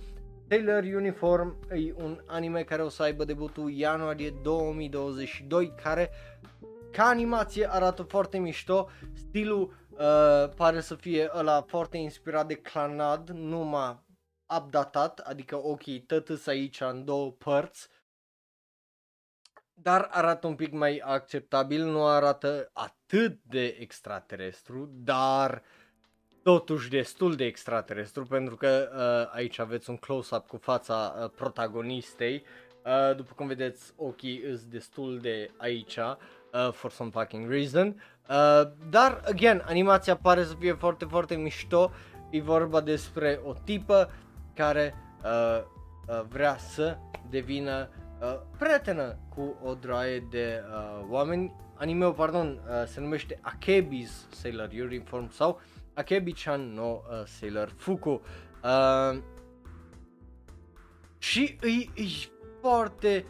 Taylor Uniform e un anime care o să aibă debutul ianuarie 2022, care ca animație arată foarte mișto, stilul uh, pare să fie ăla foarte inspirat de Clanad, numai updatat, adică ok, tătâs aici în două părți, dar arată un pic mai acceptabil, nu arată atât de extraterestru, dar uh, totuși destul de extraterestru pentru că uh, aici aveți un close-up cu fața uh, protagonistei. Uh, după cum vedeți, ochii sunt destul de aici, uh, for some fucking reason. Uh, dar, again, animația pare să fie foarte, foarte mișto. E vorba despre o tipă care uh, uh, vrea să devină uh, prietenă cu o droaie de uh, oameni. Animeul, pardon, uh, se numește Akebi's Sailor Uniform sau uh, Akebi-chan no uh, Sailor Fuku. Uh, și e, e foarte,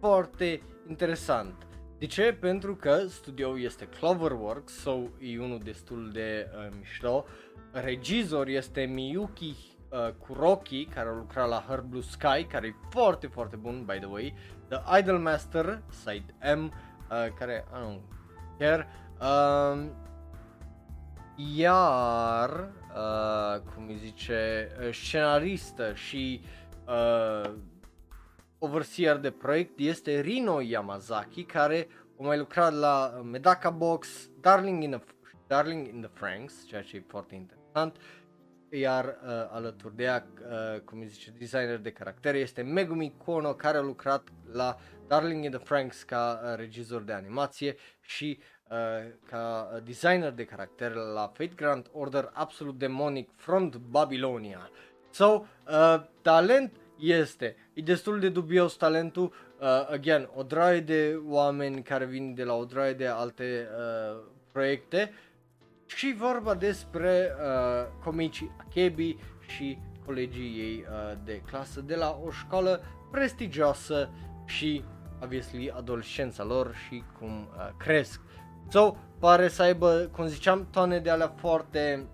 foarte interesant. De ce? Pentru că studioul este Cloverworks, sau so e unul destul de uh, mișto. Regizor este Miyuki uh, Kuroki, care a lucrat la Her Blue Sky, care e foarte, foarte bun, by the way, The Idol Master, Side M, uh, care, I don't care, uh, iar, uh, cum îi zice, uh, scenaristă și uh, overseer de proiect este Rino Yamazaki, care a mai lucrat la Medaka Box, Darling in the, Darling in the Franks, ceea ce e foarte interesant, iar uh, alături de ea, uh, cum îi zice, designer de caractere este Megumi Kono, care a lucrat la Darling in the Franks ca uh, regizor de animație și uh, ca designer de caractere la Fate Grand Order absolut demonic Front Babylonia. So, uh, talent este, e destul de dubios talentul, uh, again, o draie de oameni care vin de la o draie de alte uh, proiecte și vorba despre uh, comicii Akebi și colegii ei uh, de clasă de la o școală prestigioasă și, obviously, adolescența lor și cum uh, cresc. So, pare să aibă, cum ziceam, tone de alea foarte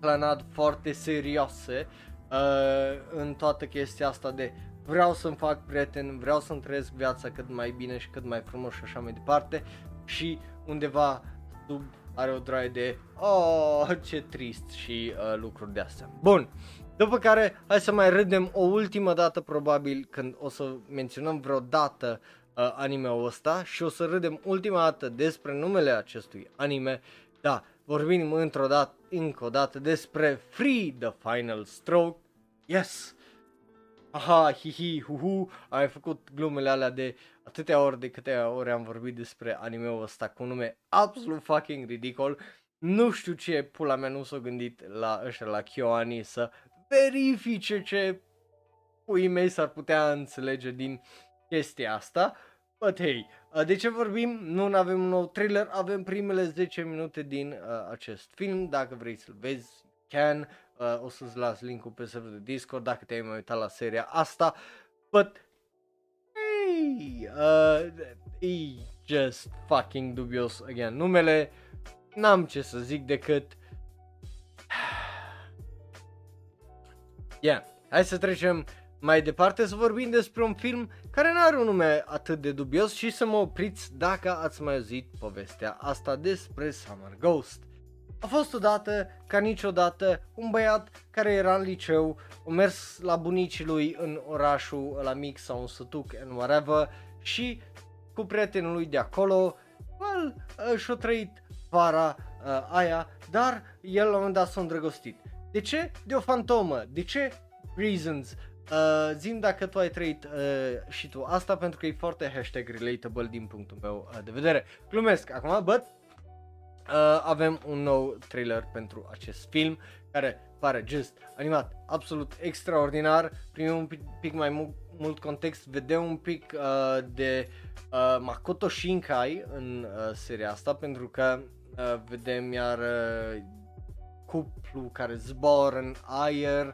planat, foarte serioase uh, în toată chestia asta de vreau să-mi fac prieten, vreau să-mi trăiesc viața cât mai bine și cât mai frumos și așa mai departe și undeva sub are o draie de oh, ce trist și uh, lucruri de astea. Bun, după care hai să mai râdem o ultimă dată probabil când o să menționăm vreodată uh, anime-ul ăsta și o să râdem ultima dată despre numele acestui anime. Da, vorbim într-o dată, încă o dată despre Free the Final Stroke. Yes! Aha, hihi, huhu, ai făcut glumele alea de atâtea ori de câte ori am vorbit despre anime-ul ăsta cu un nume absolut fucking ridicol. Nu știu ce pula mea nu s-a gândit la ăștia, la Kyoani să verifice ce puii mei s-ar putea înțelege din chestia asta. But hey, uh, de ce vorbim? Nu avem un nou trailer, avem primele 10 minute din uh, acest film. Dacă vrei să-l vezi, can. Uh, o să-ți las linkul pe serverul de Discord dacă te-ai mai uitat la seria asta. But, hey, uh, e just fucking dubios again. Numele, n-am ce să zic decât... Yeah, hai să trecem mai departe să vorbim despre un film care nu are un nume atât de dubios și să mă opriți dacă ați mai auzit povestea asta despre Summer Ghost. A fost odată, ca niciodată, un băiat care era în liceu, a mers la bunicii lui în orașul la mic sau un sătuc and whatever și cu prietenul lui de acolo, well, și-a trăit vara uh, aia, dar el la un moment dat s-a îndrăgostit. De ce? De o fantomă. De ce? Reasons. Uh, zim dacă tu ai trăit uh, și tu asta pentru că e foarte hashtag relatable din punctul meu uh, de vedere. Glumesc acum, but uh, avem un nou trailer pentru acest film care pare just animat absolut extraordinar. Primim un pic, pic mai mult, mult context, vedem un pic uh, de uh, Makoto Shinkai în uh, seria asta pentru că uh, vedem iar uh, cuplu care zboară în aer, uh,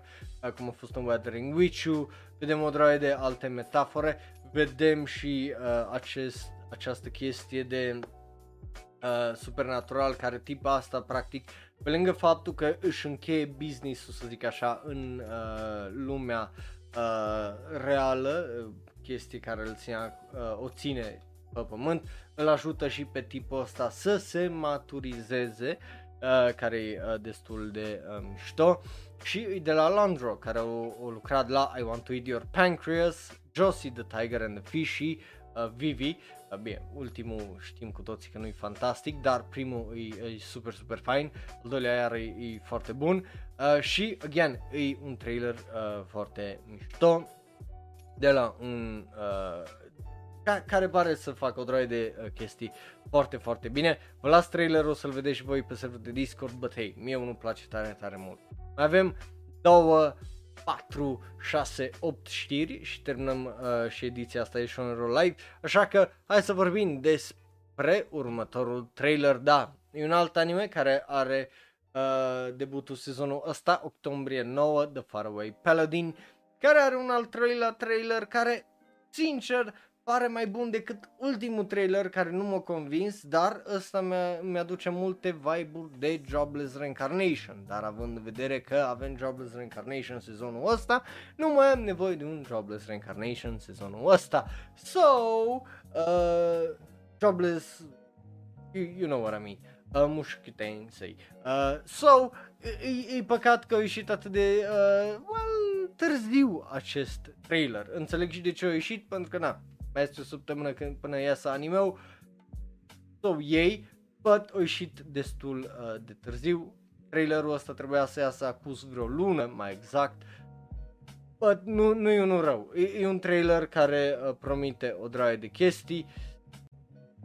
cum a fost în Weathering Witch vedem o droaie de alte metafore, vedem și uh, acest, această chestie de uh, supernatural care tipa asta practic pe lângă faptul că își încheie business-ul să zic așa în uh, lumea uh, reală, uh, chestie care îl ținea, uh, o ține pe pământ, îl ajută și pe tipul ăsta să se maturizeze, uh, care e uh, destul de uh, mișto și de la Landro, care au, lucrat la I Want to Eat Your Pancreas, Josie the Tiger and the Fish și uh, Vivi, uh, bine, ultimul știm cu toții că nu e fantastic, dar primul e, e super super fain, al doilea iar e, e foarte bun uh, și, again, e un trailer uh, foarte mișto de la un uh, ca, care pare să facă o droaie de uh, chestii foarte, foarte bine. Vă las trailerul să-l vedeți și voi pe serverul de Discord, but hey, mie unul place tare, tare mult. Mai avem două 4, 6, 8 știri și terminăm uh, și ediția asta e Shonen Live, așa că hai să vorbim despre următorul trailer, da, e un alt anime care are uh, debutul sezonul ăsta, octombrie 9, The Faraway Paladin, care are un al treilea trailer care, sincer, pare mai bun decât ultimul trailer care nu m-a convins, dar ăsta mi-a, mi-aduce multe vibe-uri de Jobless Reincarnation, dar având în vedere că avem Jobless Reincarnation sezonul ăsta, nu mai am nevoie de un Jobless Reincarnation sezonul ăsta. So, uh, Jobless, you, you know what I mean. Uh, mușchiteni să uh, So, e, e păcat că a ieșit atât de, uh, well, târziu acest trailer. Înțeleg și de ce a ieșit, pentru că na, mai este o săptămână când, până iasă anime-ul. So, ei, but a ieșit destul uh, de târziu. Trailerul ăsta trebuia să iasă acum vreo lună, mai exact. But nu, nu e unul rău. E, e un trailer care uh, promite o draie de chestii.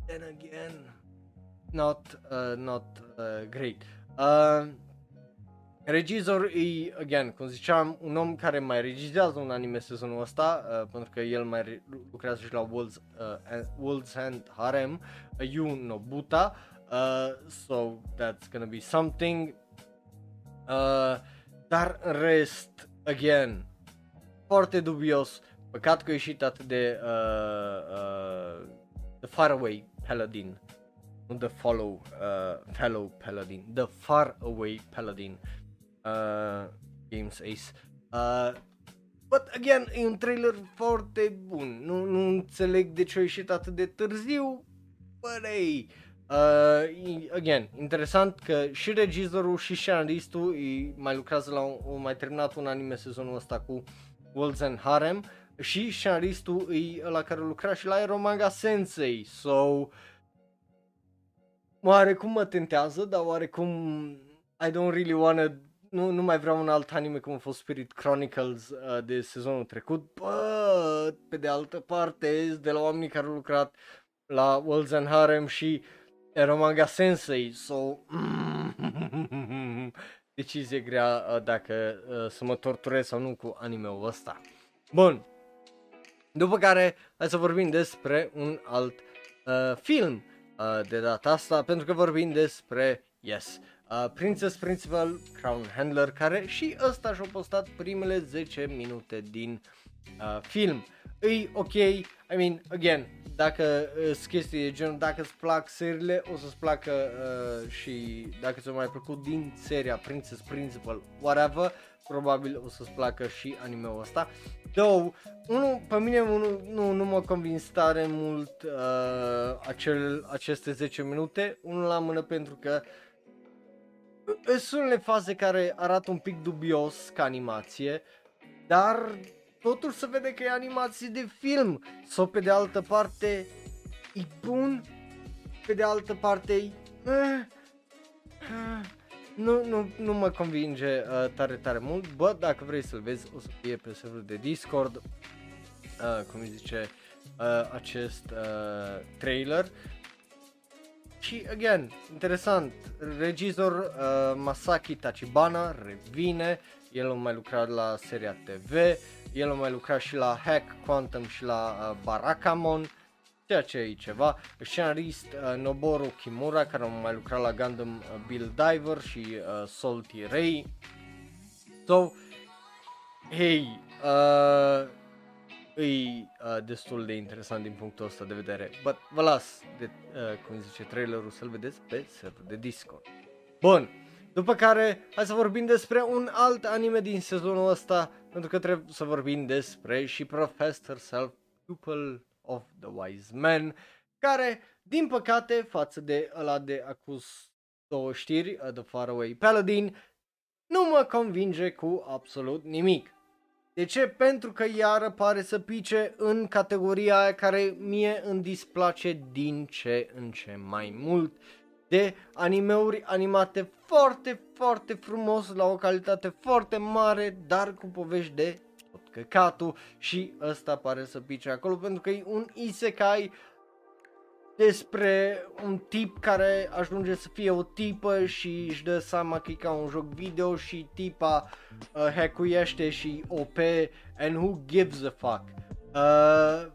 Then again, not, uh, not uh, great. Uh, Regizor e, again, cum ziceam, un om care mai regizează un anime sezonul ăsta, uh, pentru că el mai re- lucrează și la World's, uh, World's End Harem, uh, Yu Nobuta, uh, so that's gonna be something. Uh, dar în rest, again, foarte dubios, păcat că a ieșit atât de uh, uh, The Faraway Paladin, nu The Follow, uh, Fellow Paladin, The Far Away Paladin uh, Games Ace. Uh, but again, e un trailer foarte bun. Nu, nu înțeleg de ce a ieșit atât de târziu. But hey, uh, again, interesant că și regizorul și scenaristul mai lucrează la un, mai terminat un anime sezonul ăsta cu Worlds and Harem și scenaristul e la care lucra și la Aero Manga Sensei. So, oarecum mă tentează, dar oarecum I don't really wanna nu, nu mai vreau un alt anime cum a fost Spirit Chronicles uh, de sezonul trecut, bă, pe de altă parte, de la oamenii care au lucrat la Worlds and Harem și Eromanga Sensei, so, decizie grea uh, dacă uh, să mă torturez sau nu cu anime-ul ăsta. Bun, după care hai să vorbim despre un alt uh, film uh, de data asta, pentru că vorbim despre, yes, uh, Princess Principal Crown Handler, care și ăsta și-a postat primele 10 minute din uh, film. E ok, I mean, again, dacă uh, chestii de genul, dacă îți plac serile, o să-ți placă uh, și dacă ți-a mai plăcut din seria Princess Principal, whatever, probabil o să-ți placă și anime-ul ăsta. Două, unul, pe mine unul, nu, nu mă convins tare mult uh, acel, aceste 10 minute, unul la mână pentru că uh, sunt unele faze care arată un pic dubios ca animație, dar totul se vede că e animație de film. Sau pe de altă parte e bun, pe de altă parte e... Uh, uh, nu, nu, nu mă convinge uh, tare, tare mult, bă, dacă vrei să-l vezi, o să fie pe serverul de Discord, uh, cum îi zice, uh, acest uh, trailer. Și, again, interesant, regizor uh, Masaki Tachibana revine, el a mai lucrat la seria TV, el a mai lucrat și la Hack Quantum și la uh, Barakamon, ceea ce e ceva. Scenarist uh, Noboru Kimura, care a mai lucrat la Gundam uh, Bill Diver și uh, Salty Ray. So, hey, uh, e uh, destul de interesant din punctul ăsta de vedere. But vă las, de, uh, cum zice trailerul, să-l vedeți pe server de Discord. Bun, după care hai să vorbim despre un alt anime din sezonul ăsta, pentru că trebuie să vorbim despre și Professor Herself, Pupil of the Wise Man, care, din păcate, față de ăla de acus două știri, uh, The Faraway Paladin, nu mă convinge cu absolut nimic. De ce? Pentru că iară pare să pice în categoria aia care mie îmi displace din ce în ce mai mult de animeuri animate foarte, foarte frumos, la o calitate foarte mare, dar cu povești de tot căcatul și ăsta pare să pice acolo pentru că e un isekai despre un tip care ajunge să fie o tipă și își dă seama că e ca un joc video și tipa uh, hackuiește și OP and who gives a fuck. Uh,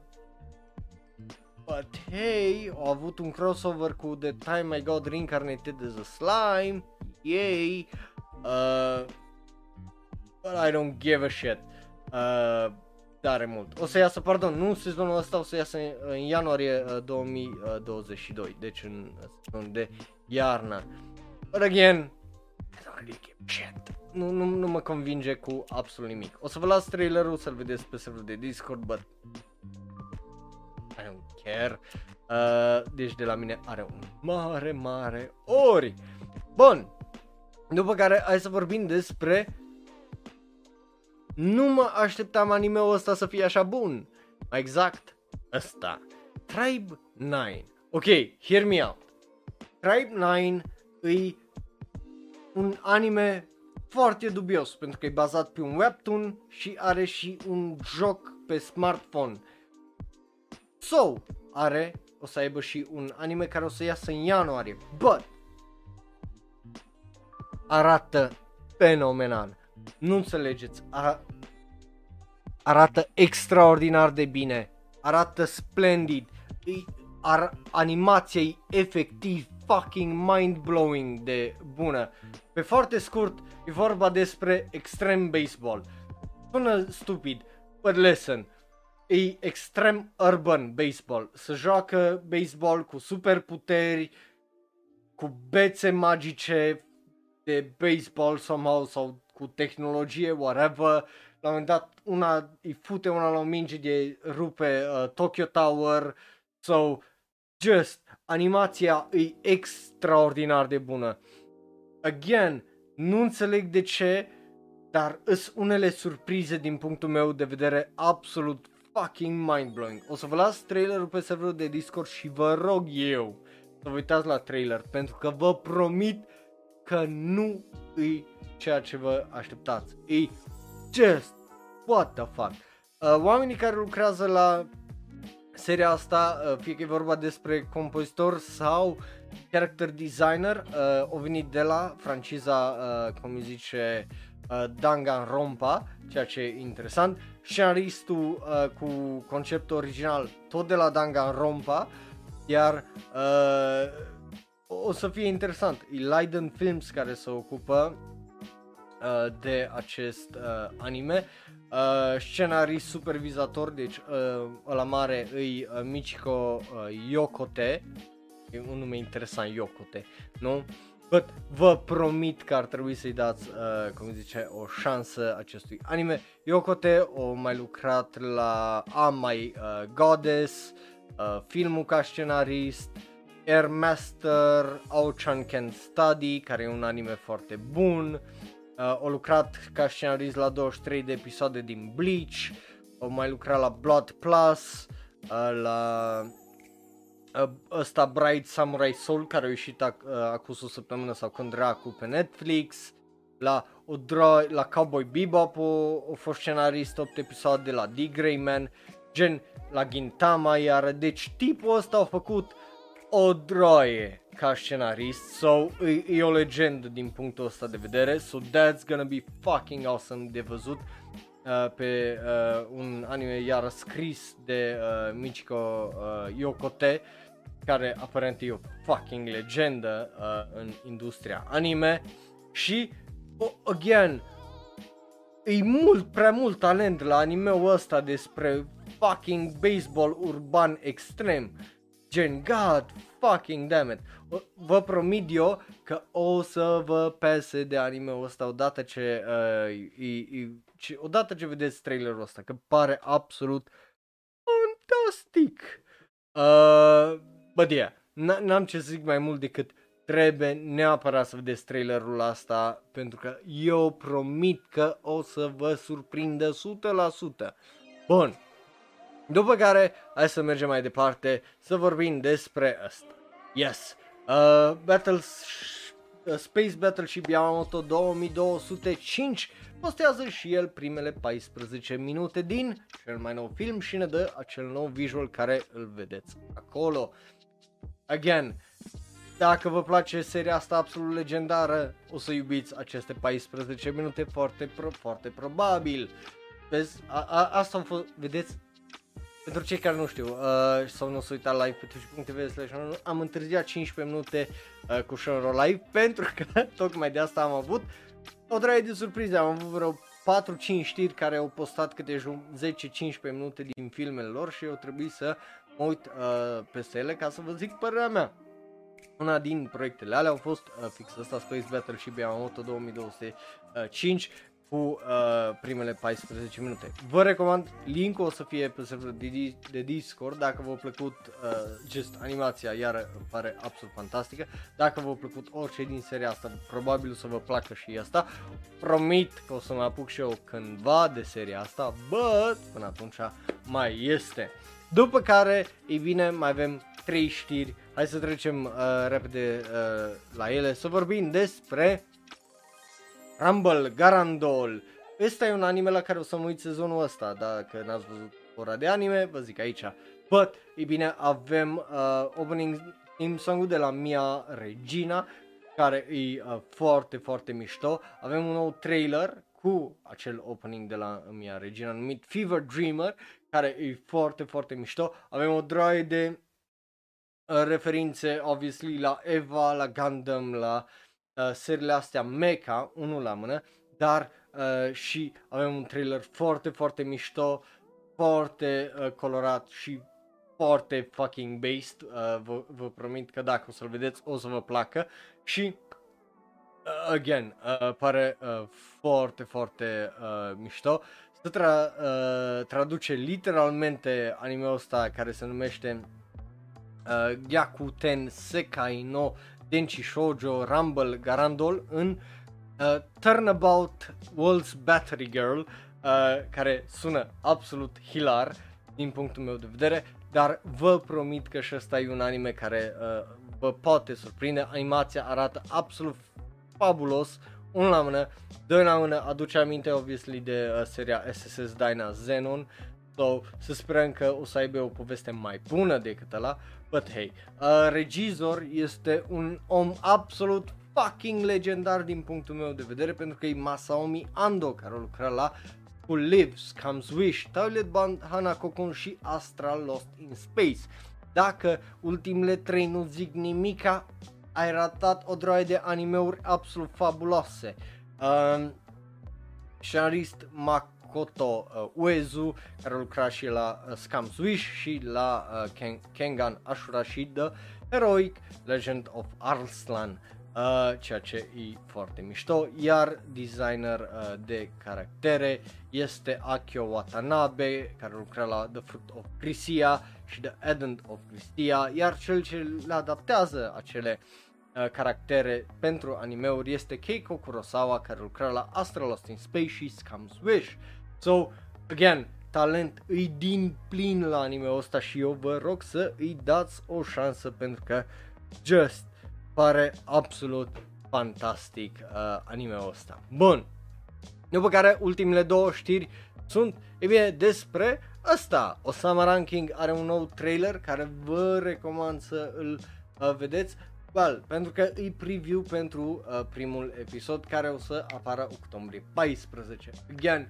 but hey, au avut un crossover cu The Time I Got Reincarnated as a Slime, yay, uh, but I don't give a shit. Uh, tare mult. O să iasă, pardon, nu sezonul ăsta, o să iasă în, în ianuarie uh, 2022, deci în sezonul de iarnă. But again, I don't really give shit. Nu, nu, nu mă convinge cu absolut nimic. O să vă las trailerul să-l vedeți pe serverul de Discord, but I don't care. Uh, deci de la mine are un mare, mare ori. Bun. După care hai să vorbim despre nu mă așteptam anime-ul ăsta să fie așa bun. Mai exact, ăsta. Tribe 9. Ok, hear me out. Tribe 9 e un anime foarte dubios pentru că e bazat pe un webtoon și are și un joc pe smartphone. So, are, o să aibă și un anime care o să iasă în ianuarie. But, arată fenomenal. Nu înțelegeți, a, arată extraordinar de bine, arată splendid, e, ar, animația e efectiv fucking mind-blowing de bună. Pe foarte scurt, e vorba despre extrem baseball. Până stupid, but listen, e extrem urban baseball. Se joacă baseball cu superputeri, cu bețe magice de baseball somehow sau cu tehnologie, whatever. La un moment dat una îi fute una la o minge de rupe uh, Tokyo Tower. So, just, animația e extraordinar de bună. Again, nu înțeleg de ce, dar îs unele surprize din punctul meu de vedere absolut fucking mind-blowing. O să vă las trailerul pe serverul de Discord și vă rog eu să vă uitați la trailer pentru că vă promit că nu e ceea ce vă așteptați. E just what the fuck. Uh, oamenii care lucrează la seria asta, uh, fie că e vorba despre compozitor sau character designer, uh, au venit de la franciza, uh, cum îi zice, uh, Danganronpa, ceea ce e interesant. Scenaristul uh, cu conceptul original tot de la Danganronpa, iar uh, o să fie interesant. E Leiden Films care se ocupă uh, de acest uh, anime. Uh, scenarist supervizator, deci uh, ăla mare îi uh, Michiko uh, Yokote, e un nume interesant, Yokote, nu? But vă promit că ar trebui să-i dați, uh, cum zice, o șansă acestui anime. Yokote o mai lucrat la Am My uh, Goddess, uh, filmul ca scenarist, Air Master, Auchan Can Study, care e un anime foarte bun, uh, o lucrat ca scenarist la 23 de episoade din Bleach, o mai lucrat la Blood Plus, uh, la uh, ăsta Bright Samurai Soul care a ieșit ac- uh, acum o săptămână sau când dracu pe Netflix, la o dro- la Cowboy Bebop o, o fost scenarist 8 episoade la D. Greyman, gen la Gintama iar deci tipul ăsta a făcut o droaie ca scenarist, so e, e o legendă din punctul ăsta de vedere, so that's gonna be fucking awesome de văzut uh, pe uh, un anime iar scris de uh, Michiko uh, Yokote, care aparent e o fucking legendă uh, în industria anime și, oh, again, e mult, prea mult talent la anime-ul ăsta despre fucking baseball urban extrem Gen, god fucking damn it. Vă promit eu că o să vă pese de anime-ul ăsta odată ce, uh, e, e, ce, odată ce vedeți trailerul ăsta, că pare absolut fantastic. Uh, bă, yeah, n-am ce să zic mai mult decât trebuie neapărat să vedeți trailerul ăsta pentru că eu promit că o să vă surprindă 100%. Bun, după care, hai să mergem mai departe să vorbim despre asta. Yes, uh, Battles, uh, Space Battleship Yamamoto 2205 postează și el primele 14 minute din cel mai nou film și ne dă acel nou visual care îl vedeți acolo. Again, dacă vă place seria asta absolut legendară, o să iubiți aceste 14 minute foarte, pro, foarte probabil. Vezi, a, a, asta am fost, vedeți, pentru cei care nu știu uh, sau nu s-au uitat live pe twitch.tv slash am întârziat 15 minute uh, cu Shonro live pentru că tocmai de asta am avut o draie de surprize, am avut vreo 4-5 știri care au postat câte 10-15 minute din filmele lor și eu trebuie să mă uit uh, peste ele ca să vă zic părerea mea. Una din proiectele alea au fost uh, fix ăsta Space Battleship Yamamoto 2205 cu uh, primele 14 minute. Vă recomand, linkul o să fie pe serverul de, de Discord, dacă v-a plăcut uh, just animația, iar îmi pare absolut fantastică. Dacă v-a plăcut orice din seria asta, probabil o să vă placă și asta. Promit că o să mă apuc și eu cândva de seria asta, but până atunci mai este. După care, ei bine, mai avem 3 știri. Hai să trecem uh, repede uh, la ele, să vorbim despre Rumble Garandol. Ăsta e un anime la care o să mă uit sezonul ăsta, dacă n-ați văzut ora de anime, vă zic aici. But, e bine, avem uh, opening theme song de la Mia Regina, care e uh, foarte, foarte mișto. Avem un nou trailer cu acel opening de la Mia Regina numit Fever Dreamer, care e foarte, foarte mișto. Avem o droaie de uh, referințe, obviously, la Eva, la Gundam, la uh, uh, seriile astea mecha, unul la mână, dar uh, și avem un trailer foarte, foarte mișto, foarte uh, colorat și foarte fucking based, uh, vă, vă promit că dacă o să-l vedeți o să vă placă și uh, again, uh, pare uh, foarte, foarte uh, mișto. Se tra- uh, traduce literalmente anime-ul ăsta care se numește uh, Gyakuten Sekai no Denchi Shoujo Rumble Garandol în uh, Turnabout World's Battery Girl, uh, care sună absolut hilar din punctul meu de vedere, dar vă promit că și ăsta e un anime care uh, vă poate surprinde, animația arată absolut fabulos, unul la mână, doi la mână, aduce aminte obviously de uh, seria SSS Dyna Xenon, so să sperăm că o să aibă o poveste mai bună decât ăla, But hey, uh, regizor este un om absolut fucking legendar din punctul meu de vedere pentru că e Masaomi Ando care a lucrat la Who Lives, Comes Wish, Toilet Band, Hanako-kun și Astral Lost in Space. Dacă ultimele trei nu zic nimica, ai ratat o droaie de animeuri absolut fabuloase. Um, scenarist Mac Makoto uh, Uezu, care a lucrat și la uh, Scum's Wish și la uh, Ken- Kengan Ashura și The Heroic Legend of Arslan. Uh, ceea ce e foarte mișto, iar designer uh, de caractere este Akio Watanabe, care lucra la The Fruit of Crisia și The Eden of Christia, iar cel ce le adaptează acele uh, caractere pentru animeuri este Keiko Kurosawa, care lucra la Astral Lost in Space și Scum's Wish. So, again, talent îi din plin la anime ăsta și eu vă rog să îi dați o șansă pentru că just pare absolut fantastic uh, anime-ul ăsta. Bun, după care ultimele două știri sunt, e bine, despre ăsta. Osama Ranking are un nou trailer care vă recomand să îl uh, vedeți. Well, pentru că e preview pentru uh, primul episod care o să apară octombrie 14. Again,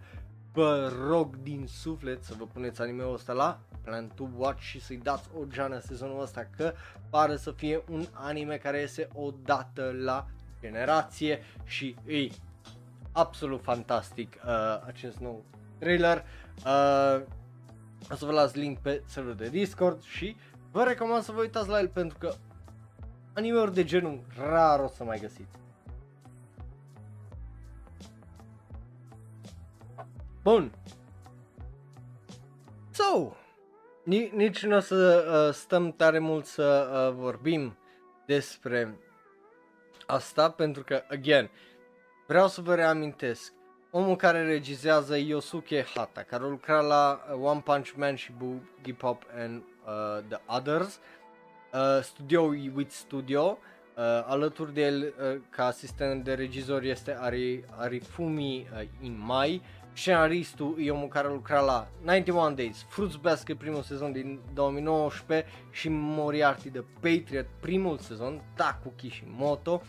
vă rog din suflet să vă puneți anime-ul ăsta la Plan to Watch și să-i dați o geană sezonul ăsta că pare să fie un anime care iese o dată la generație și e absolut fantastic uh, acest nou trailer. Uh, o să vă las link pe serverul de Discord și vă recomand să vă uitați la el pentru că anime-uri de genul rar o să mai găsiți. Bun. So, nici nu o să uh, stăm tare mult să uh, vorbim despre asta pentru că, again, vreau să vă reamintesc, omul care regizează Yosuke Hata, care a lucrat la uh, One Punch Man și Boogie Pop and uh, The Others, uh, studio with Studio, uh, alături de el uh, ca asistent de regizor este Ari, Arifumi uh, Imai, Scenaristul e omul care a lucrat la 91 Days, Fruits Basket primul sezon din 2019 și Moriarty The Patriot primul sezon, Taku Kishimoto.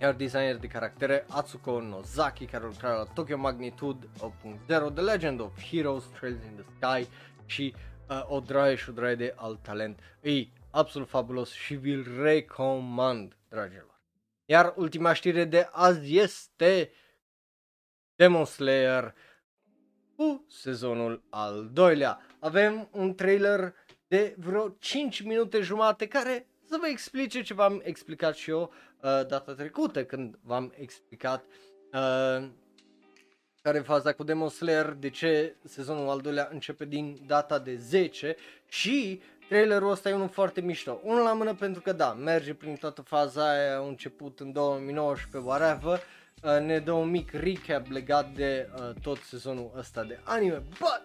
Iar designer de caractere Atsuko Nozaki care a lucrat la Tokyo Magnitude 8.0, The Legend of Heroes, Trails in the Sky și uh, o draie și o draie de alt talent. E absolut fabulos și vi-l recomand, dragilor. Iar ultima știre de azi este Demon Slayer cu sezonul al doilea. Avem un trailer de vreo 5 minute jumate care să vă explice ce v-am explicat și eu uh, data trecută când v-am explicat uh, care e faza cu Demon Slayer, de ce sezonul al doilea începe din data de 10 și trailerul ăsta e unul foarte mișto. Unul la mână pentru că da, merge prin toată faza aia, a început în 2019, whatever, uh, ne dă un mic recap legat de uh, tot sezonul ăsta de anime, but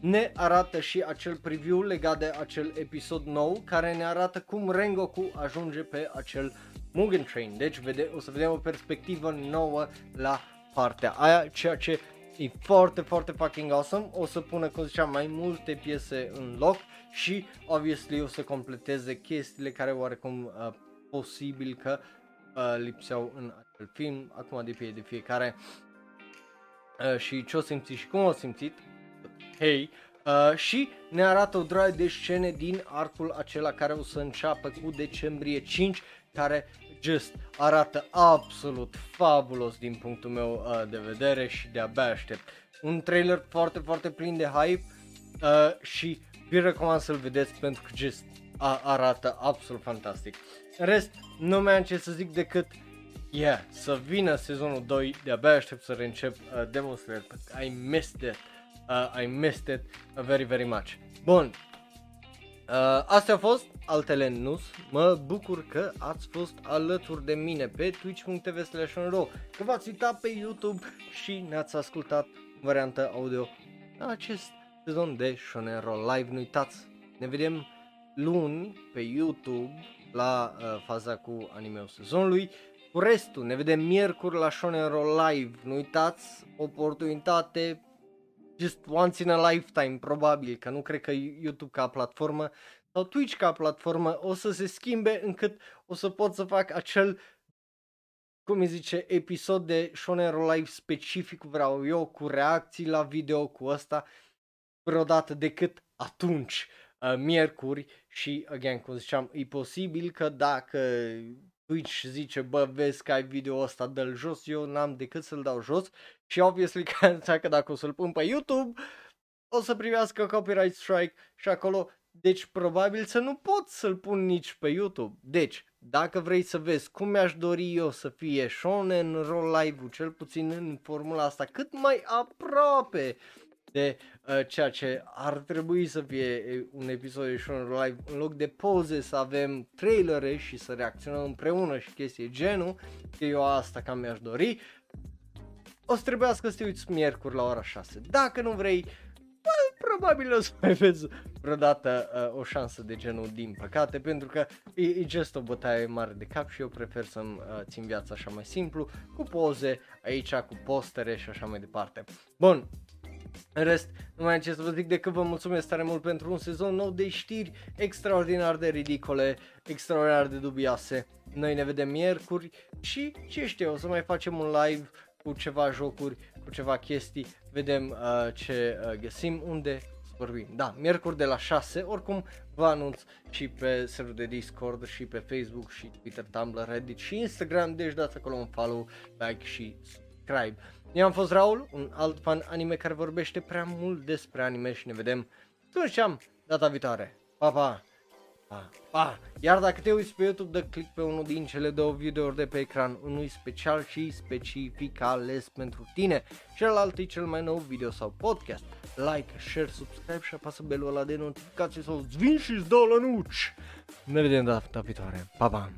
ne arată și acel preview legat de acel episod nou care ne arată cum Rengoku ajunge pe acel Mugen Train. Deci vede, o să vedem o perspectivă nouă la partea aia, ceea ce e foarte, foarte fucking awesome. O să pună, cum ziceam, mai multe piese în loc și, obviously, o să completeze chestiile care oarecum uh, posibil că uh, lipseau în acel film. Acum depinde de fiecare uh, și ce o simțit și cum o simțit. Hei, Uh, și ne arată o droaie de scene din arcul acela care o să înceapă cu decembrie 5, care just arată absolut fabulos din punctul meu uh, de vedere și de-abia aștept. Un trailer foarte, foarte plin de hype uh, și vi recomand să-l vedeți pentru că just a, arată absolut fantastic. În rest, nu mai am ce să zic decât yeah, să vină sezonul 2, de-abia aștept să reîncep uh, Demon Slayer, I missed it, uh, I missed it very, very much. Bun, Uh, astea au fost, altele nu. Mă bucur că ați fost alături de mine pe twitch.tv slash că v-ați uitat pe YouTube și ne-ați ascultat varianta audio acest sezon de Shonen Roll Live. Nu uitați, ne vedem luni pe YouTube la uh, faza cu anime sezonului. Cu restul, ne vedem miercuri la Shonen Roll Live. Nu uitați, oportunitate just once in a lifetime, probabil, că nu cred că YouTube ca platformă sau Twitch ca platformă o să se schimbe încât o să pot să fac acel cum îi zice, episod de Shonen Live specific vreau eu, cu reacții la video, cu asta, vreodată decât atunci, uh, miercuri. Și, again, cum ziceam, e posibil că dacă Twitch zice, bă, vezi că ai video ăsta, dă-l jos, eu n-am decât să-l dau jos. Și obviously că, că dacă o să-l pun pe YouTube, o să privească copyright strike și acolo, deci probabil să nu pot să-l pun nici pe YouTube. Deci, dacă vrei să vezi cum mi-aș dori eu să fie Shonen Roll Live-ul, cel puțin în formula asta, cât mai aproape de uh, ceea ce ar trebui să fie un episod de Shonen Live, în loc de poze să avem trailere și să reacționăm împreună și chestii genul, că eu asta cam mi-aș dori, o să trebuiască să te uiți miercuri la ora 6. Dacă nu vrei, probabil o să mai vezi vreodată uh, o șansă de genul din păcate, pentru că e, e just o bătaie mare de cap și eu prefer să-mi uh, țin viața așa mai simplu, cu poze aici, cu postere și așa mai departe. Bun, în rest, nu mai am ce să vă zic decât vă mulțumesc tare mult pentru un sezon nou de știri extraordinar de ridicole, extraordinar de dubioase. Noi ne vedem miercuri și ce știu, o să mai facem un live cu ceva jocuri, cu ceva chestii, vedem uh, ce uh, găsim, unde vorbim. Da, miercuri de la 6, oricum vă anunț și pe serverul de Discord și pe Facebook și Twitter, Tumblr, Reddit și Instagram, deci dați acolo un follow, like și subscribe. Eu am fost Raul, un alt fan anime care vorbește prea mult despre anime și ne vedem, cum ziceam, data viitoare. Pa, pa! Pa, pa! Iar dacă te uiți pe YouTube, dă click pe unul din cele două videouri de pe ecran, unul special și specific ales pentru tine, celălalt e cel mai nou video sau podcast. Like, share, subscribe și apasă belul ăla de notificație sau-ți vin și-ți dau la nuci. Ne vedem data viitoare. Pa, pa!